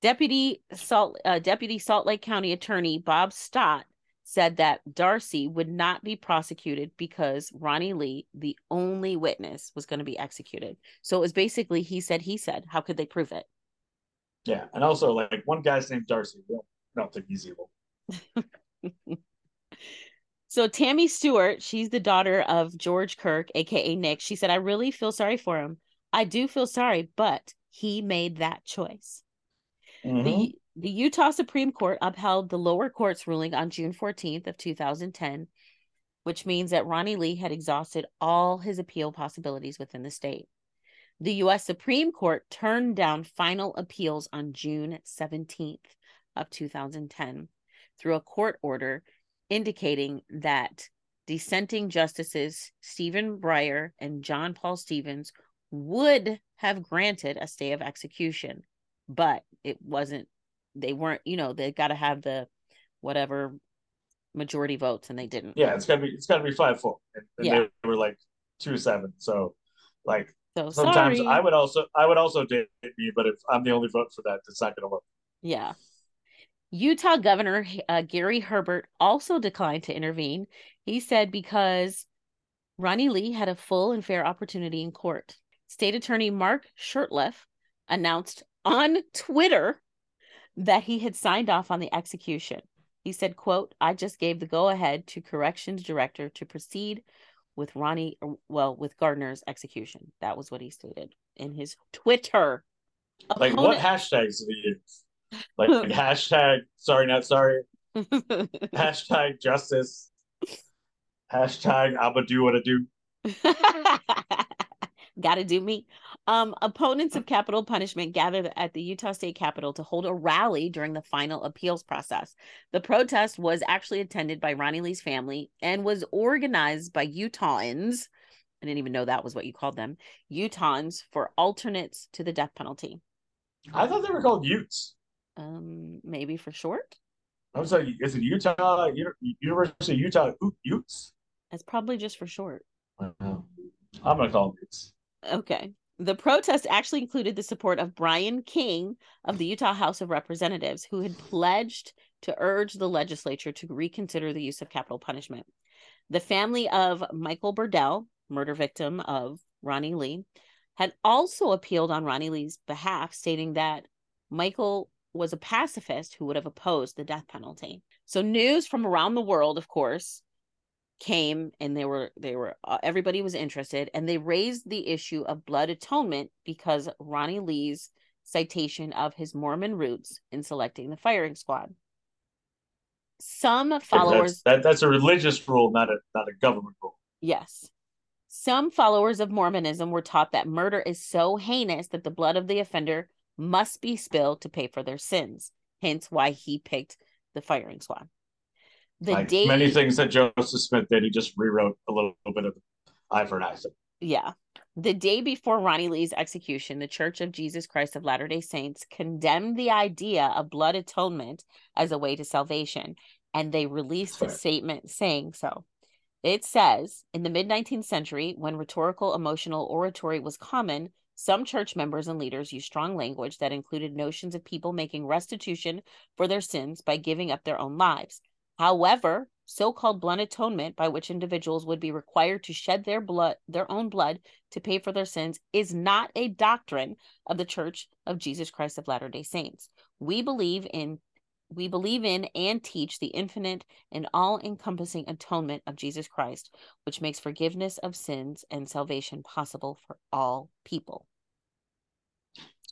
Deputy Salt uh, Deputy Salt Lake County Attorney Bob Stott said that Darcy would not be prosecuted because Ronnie Lee, the only witness, was going to be executed. So it was basically he said he said. How could they prove it? Yeah, and also like one guy's named Darcy. Don't, don't think he's evil. [LAUGHS] so Tammy Stewart, she's the daughter of George Kirk, aka Nick. She said, "I really feel sorry for him. I do feel sorry, but he made that choice." Mm-hmm. The the Utah Supreme Court upheld the lower court's ruling on June 14th of 2010, which means that Ronnie Lee had exhausted all his appeal possibilities within the state. The U.S. Supreme Court turned down final appeals on June 17th of 2010 through a court order indicating that dissenting justices Stephen Breyer and John Paul Stevens would have granted a stay of execution, but it wasn't, they weren't, you know, they got to have the whatever majority votes and they didn't. Yeah, it's gotta be, it's gotta be five four. And, and yeah. they were like two seven. So like so sometimes sorry. I would also I would also date me, but if I'm the only vote for that, it's not going to work. Yeah. Utah Governor uh, Gary Herbert also declined to intervene. He said because Ronnie Lee had a full and fair opportunity in court. State Attorney Mark Shurtleff announced on Twitter that he had signed off on the execution. He said, quote, I just gave the go ahead to corrections director to proceed with Ronnie, well, with Gardner's execution. That was what he stated in his Twitter. Like Opponent... what hashtags did he use? Like, like [LAUGHS] hashtag sorry not sorry, [LAUGHS] hashtag justice, hashtag I'ma do what I do. [LAUGHS] Gotta do me. Um, opponents of capital punishment gathered at the Utah State Capitol to hold a rally during the final appeals process. The protest was actually attended by Ronnie Lee's family and was organized by Utahns. I didn't even know that was what you called them. Utahns for alternates to the death penalty. I thought they were called Utes. Um, maybe for short. I was like, is it Utah University of Utah Utes? It's probably just for short. I'm gonna call them Utes. Okay. The protest actually included the support of Brian King of the Utah House of Representatives, who had pledged to urge the legislature to reconsider the use of capital punishment. The family of Michael Burdell, murder victim of Ronnie Lee, had also appealed on Ronnie Lee's behalf, stating that Michael was a pacifist who would have opposed the death penalty. So, news from around the world, of course, came and they were they were uh, everybody was interested and they raised the issue of blood atonement because Ronnie Lee's citation of his Mormon roots in selecting the firing squad. Some followers that's, that, that's a religious rule, not a not a government rule. Yes. Some followers of Mormonism were taught that murder is so heinous that the blood of the offender must be spilled to pay for their sins. Hence why he picked the firing squad the like day many things that Joseph Smith did, he just rewrote a little, little bit of eye for an eye. Yeah. The day before Ronnie Lee's execution, the Church of Jesus Christ of Latter day Saints condemned the idea of blood atonement as a way to salvation, and they released a statement saying so. It says in the mid 19th century, when rhetorical emotional oratory was common, some church members and leaders used strong language that included notions of people making restitution for their sins by giving up their own lives. However, so-called blood atonement by which individuals would be required to shed their blood their own blood to pay for their sins is not a doctrine of the church of jesus christ of latter-day saints. We believe in we believe in and teach the infinite and all-encompassing atonement of jesus christ which makes forgiveness of sins and salvation possible for all people.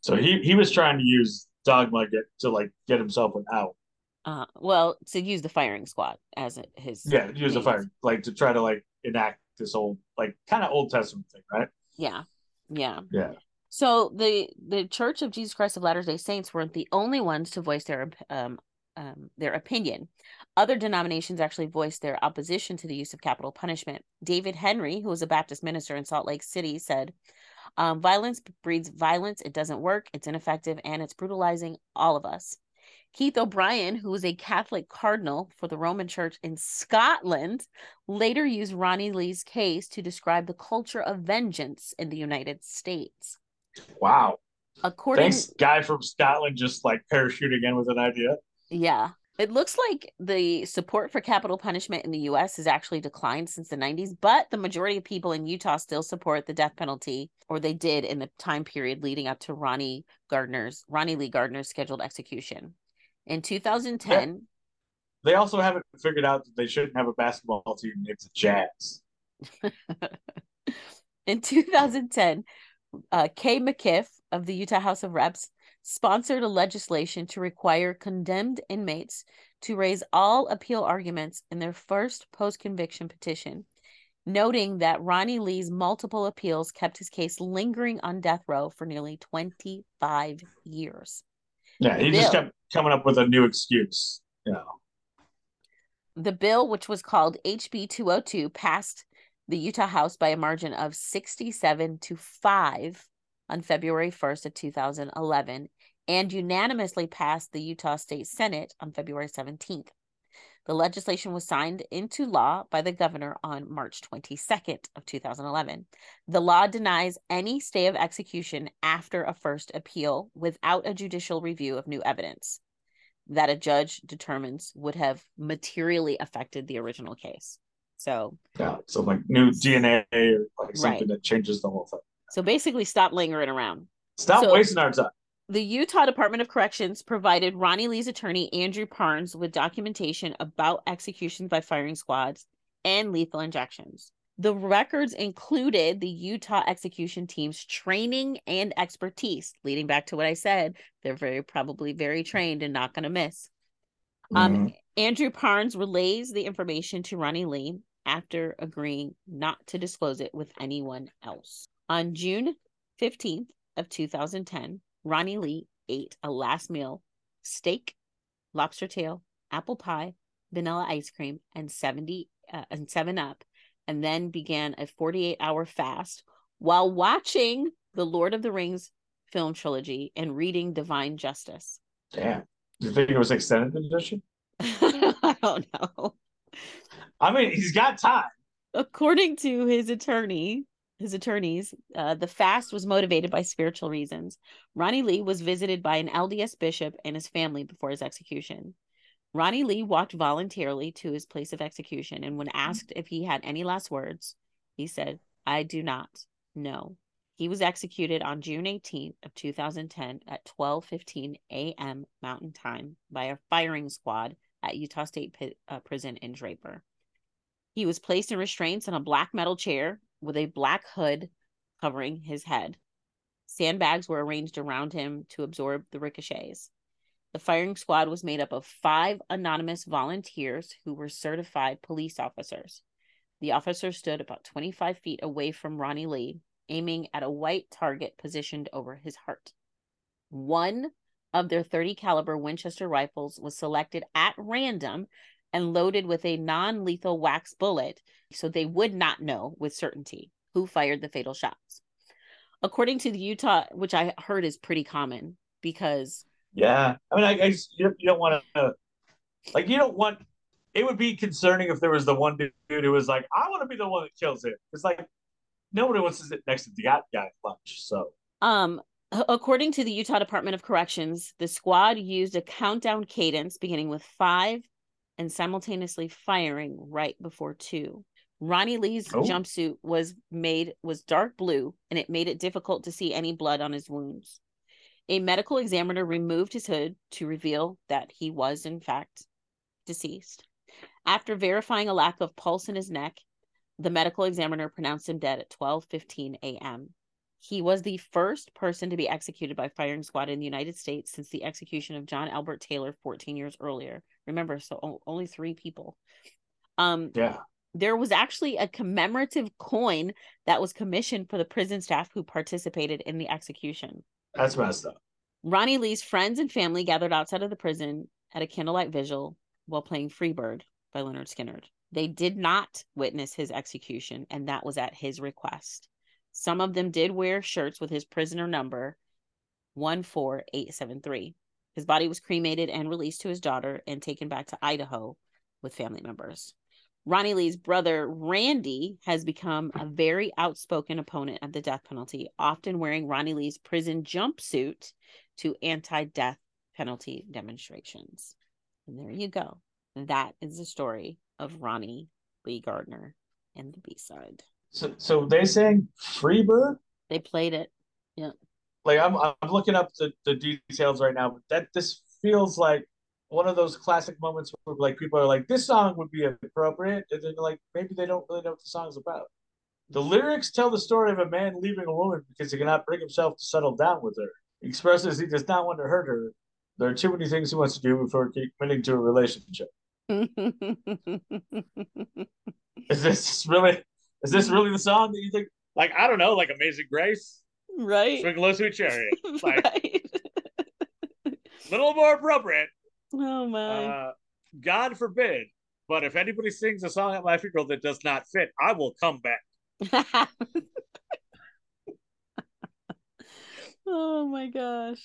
So he he was trying to use dogma get to like get himself an out uh, well, to use the firing squad as his yeah, use the fire like to try to like enact this old like kind of Old Testament thing, right? Yeah, yeah, yeah. So the the Church of Jesus Christ of Latter Day Saints weren't the only ones to voice their um, um, their opinion. Other denominations actually voiced their opposition to the use of capital punishment. David Henry, who was a Baptist minister in Salt Lake City, said, um, "Violence breeds violence. It doesn't work. It's ineffective, and it's brutalizing all of us." Keith O'Brien, who was a Catholic cardinal for the Roman Church in Scotland, later used Ronnie Lee's case to describe the culture of vengeance in the United States. Wow. According Thanks, guy from Scotland, just like parachuting in with an idea. Yeah. It looks like the support for capital punishment in the US has actually declined since the 90s, but the majority of people in Utah still support the death penalty, or they did in the time period leading up to Ronnie Gardner's Ronnie Lee Gardner's scheduled execution. In 2010, yeah. they also haven't figured out that they shouldn't have a basketball team named the Jazz. [LAUGHS] in 2010, uh, Kay McIff of the Utah House of Reps sponsored a legislation to require condemned inmates to raise all appeal arguments in their first post conviction petition, noting that Ronnie Lee's multiple appeals kept his case lingering on death row for nearly 25 years. Yeah, he bill, just kept coming up with a new excuse. You know. The bill, which was called HB 202, passed the Utah House by a margin of 67 to 5 on February 1st of 2011 and unanimously passed the Utah State Senate on February 17th. The legislation was signed into law by the governor on March 22nd of 2011. The law denies any stay of execution after a first appeal without a judicial review of new evidence that a judge determines would have materially affected the original case. So yeah, so like new DNA or like something right. that changes the whole thing. So basically, stop lingering around. Stop so, wasting our time the Utah Department of Corrections provided Ronnie Lee's attorney, Andrew Parnes, with documentation about executions by firing squads and lethal injections. The records included the Utah execution team's training and expertise, leading back to what I said. They're very probably very trained and not going to miss. Um, mm-hmm. Um, Andrew Parnes relays the information to Ronnie Lee after agreeing not to disclose it with anyone else. On June 15th of 2010, Ronnie Lee ate a last meal steak, lobster tail, apple pie, vanilla ice cream, and 70 uh, and 7 Up, and then began a 48 hour fast while watching the Lord of the Rings film trilogy and reading Divine Justice. Damn. Do you think it was extended edition? [LAUGHS] I don't know. I mean, he's got time. According to his attorney, his attorneys, uh, the fast was motivated by spiritual reasons. Ronnie Lee was visited by an LDS bishop and his family before his execution. Ronnie Lee walked voluntarily to his place of execution, and when asked if he had any last words, he said, "I do not. No." He was executed on June 18th of 2010 at 12:15 a.m. Mountain Time by a firing squad at Utah State P- uh, Prison in Draper. He was placed in restraints on a black metal chair with a black hood covering his head. Sandbags were arranged around him to absorb the ricochets. The firing squad was made up of five anonymous volunteers who were certified police officers. The officers stood about 25 feet away from Ronnie Lee, aiming at a white target positioned over his heart. One of their 30 caliber Winchester rifles was selected at random and loaded with a non lethal wax bullet, so they would not know with certainty who fired the fatal shots. According to the Utah, which I heard is pretty common because. Yeah. I mean, I guess you, you don't want to, like, you don't want, it would be concerning if there was the one dude who was like, I want to be the one that kills it. It's like, nobody wants to sit next to the guy at lunch. So, um, according to the Utah Department of Corrections, the squad used a countdown cadence beginning with five, and simultaneously firing right before two. Ronnie Lee's oh. jumpsuit was made was dark blue and it made it difficult to see any blood on his wounds. A medical examiner removed his hood to reveal that he was in fact deceased. After verifying a lack of pulse in his neck, the medical examiner pronounced him dead at 12:15 a.m. He was the first person to be executed by firing squad in the United States since the execution of John Albert Taylor 14 years earlier. Remember, so only 3 people. Um Yeah. There was actually a commemorative coin that was commissioned for the prison staff who participated in the execution. That's messed up. Ronnie Lee's friends and family gathered outside of the prison at a candlelight vigil while playing Freebird by Lynyrd Skynyrd. They did not witness his execution, and that was at his request. Some of them did wear shirts with his prisoner number 14873. His body was cremated and released to his daughter and taken back to Idaho with family members. Ronnie Lee's brother, Randy, has become a very outspoken opponent of the death penalty, often wearing Ronnie Lee's prison jumpsuit to anti death penalty demonstrations. And there you go. That is the story of Ronnie Lee Gardner and the B side. So, so they sang Freebird. They played it. Yeah. Like I'm, I'm looking up the, the details right now. But that this feels like one of those classic moments where like people are like, this song would be appropriate, and then like maybe they don't really know what the song's about. The lyrics tell the story of a man leaving a woman because he cannot bring himself to settle down with her. He expresses he does not want to hurt her. There are too many things he wants to do before committing to a relationship. [LAUGHS] is this really is this really the song that you think like I don't know, like Amazing Grace? Right. Swing Low Sweet Chariot. [LAUGHS] Like right. little more appropriate. Oh my. Uh, God forbid. But if anybody sings a song at my funeral that does not fit, I will come back. [LAUGHS] oh my gosh.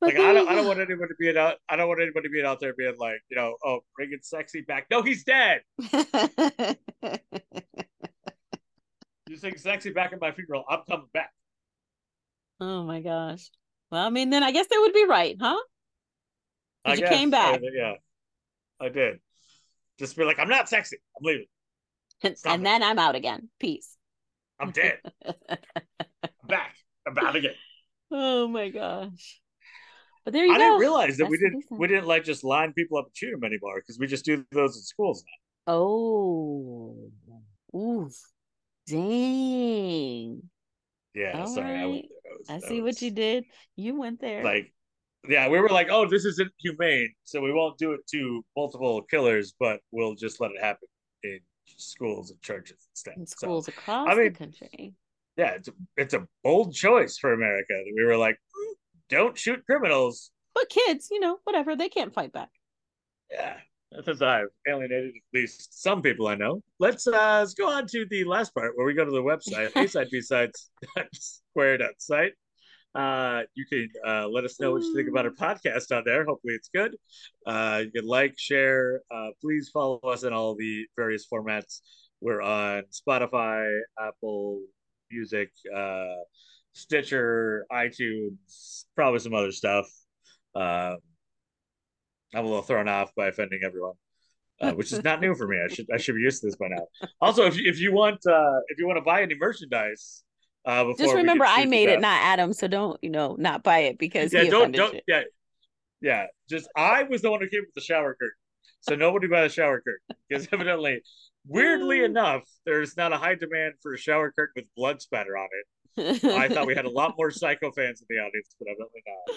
Like I don't, I don't want anybody being out. I don't want anybody being out there being like, you know, oh, bringing sexy back. No, he's dead. [LAUGHS] you sing sexy back at my funeral. I'm coming back. Oh my gosh. Well, I mean, then I guess they would be right, huh? Because you came back. I, yeah, I did. Just be like, I'm not sexy. I'm leaving. and then I'm out again. Peace. I'm dead. [LAUGHS] I'm back. I'm out again. Oh my gosh. But there you I go. I didn't realize that That's we didn't we didn't like just line people up and shoot them anymore because we just do those in schools now. Oh, ooh, dang. Yeah, All sorry, right. I, went there. Was, I see was... what you did. You went there. Like, yeah, we were like, oh, this isn't humane, so we won't do it to multiple killers, but we'll just let it happen in schools and churches instead. In schools so, across I mean, the country. Yeah, it's a, it's a bold choice for America we were like, mm, don't shoot criminals. But kids, you know, whatever, they can't fight back. Yeah, that's I've alienated at least some people I know. Let's uh let's go on to the last part where we go to the website, [LAUGHS] A-side B-sides [LAUGHS] site. Uh, you can uh, let us know what you think about our podcast on there. Hopefully, it's good. Uh, you can like, share. Uh, please follow us in all the various formats. We're on Spotify, Apple Music, uh, Stitcher, iTunes, probably some other stuff. Uh, I'm a little thrown off by offending everyone, uh, which is not [LAUGHS] new for me. I should I should be used to this by now. Also, if you, if you want uh, if you want to buy any merchandise, uh, just remember I made it, not Adam. So don't you know not buy it because yeah, don't don't yeah yeah. Just I was the one who came with the shower curtain, so nobody buy the shower curtain because [LAUGHS] evidently, weirdly enough, there's not a high demand for a shower curtain with blood spatter on it. I thought we had a lot more [LAUGHS] psycho fans in the audience, but evidently not.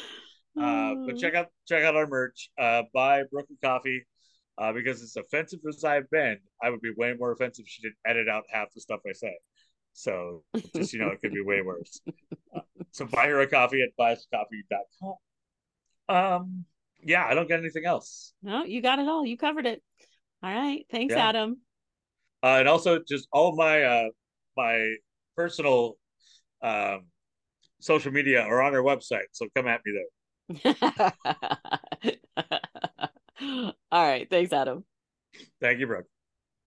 Uh, but check out check out our merch. Uh, buy Brooklyn Coffee. Uh, because as offensive as I've been, I would be way more offensive if she didn't edit out half the stuff I say. So just you know, it could be way worse. Uh, [LAUGHS] so buy her a coffee at buyscoffee.com. Um, yeah, I don't get anything else. No, you got it all. You covered it. All right. Thanks, yeah. Adam. Uh, and also just all my uh my personal um, social media or on our website. So come at me there. [LAUGHS] All right. Thanks, Adam. Thank you, Brooke.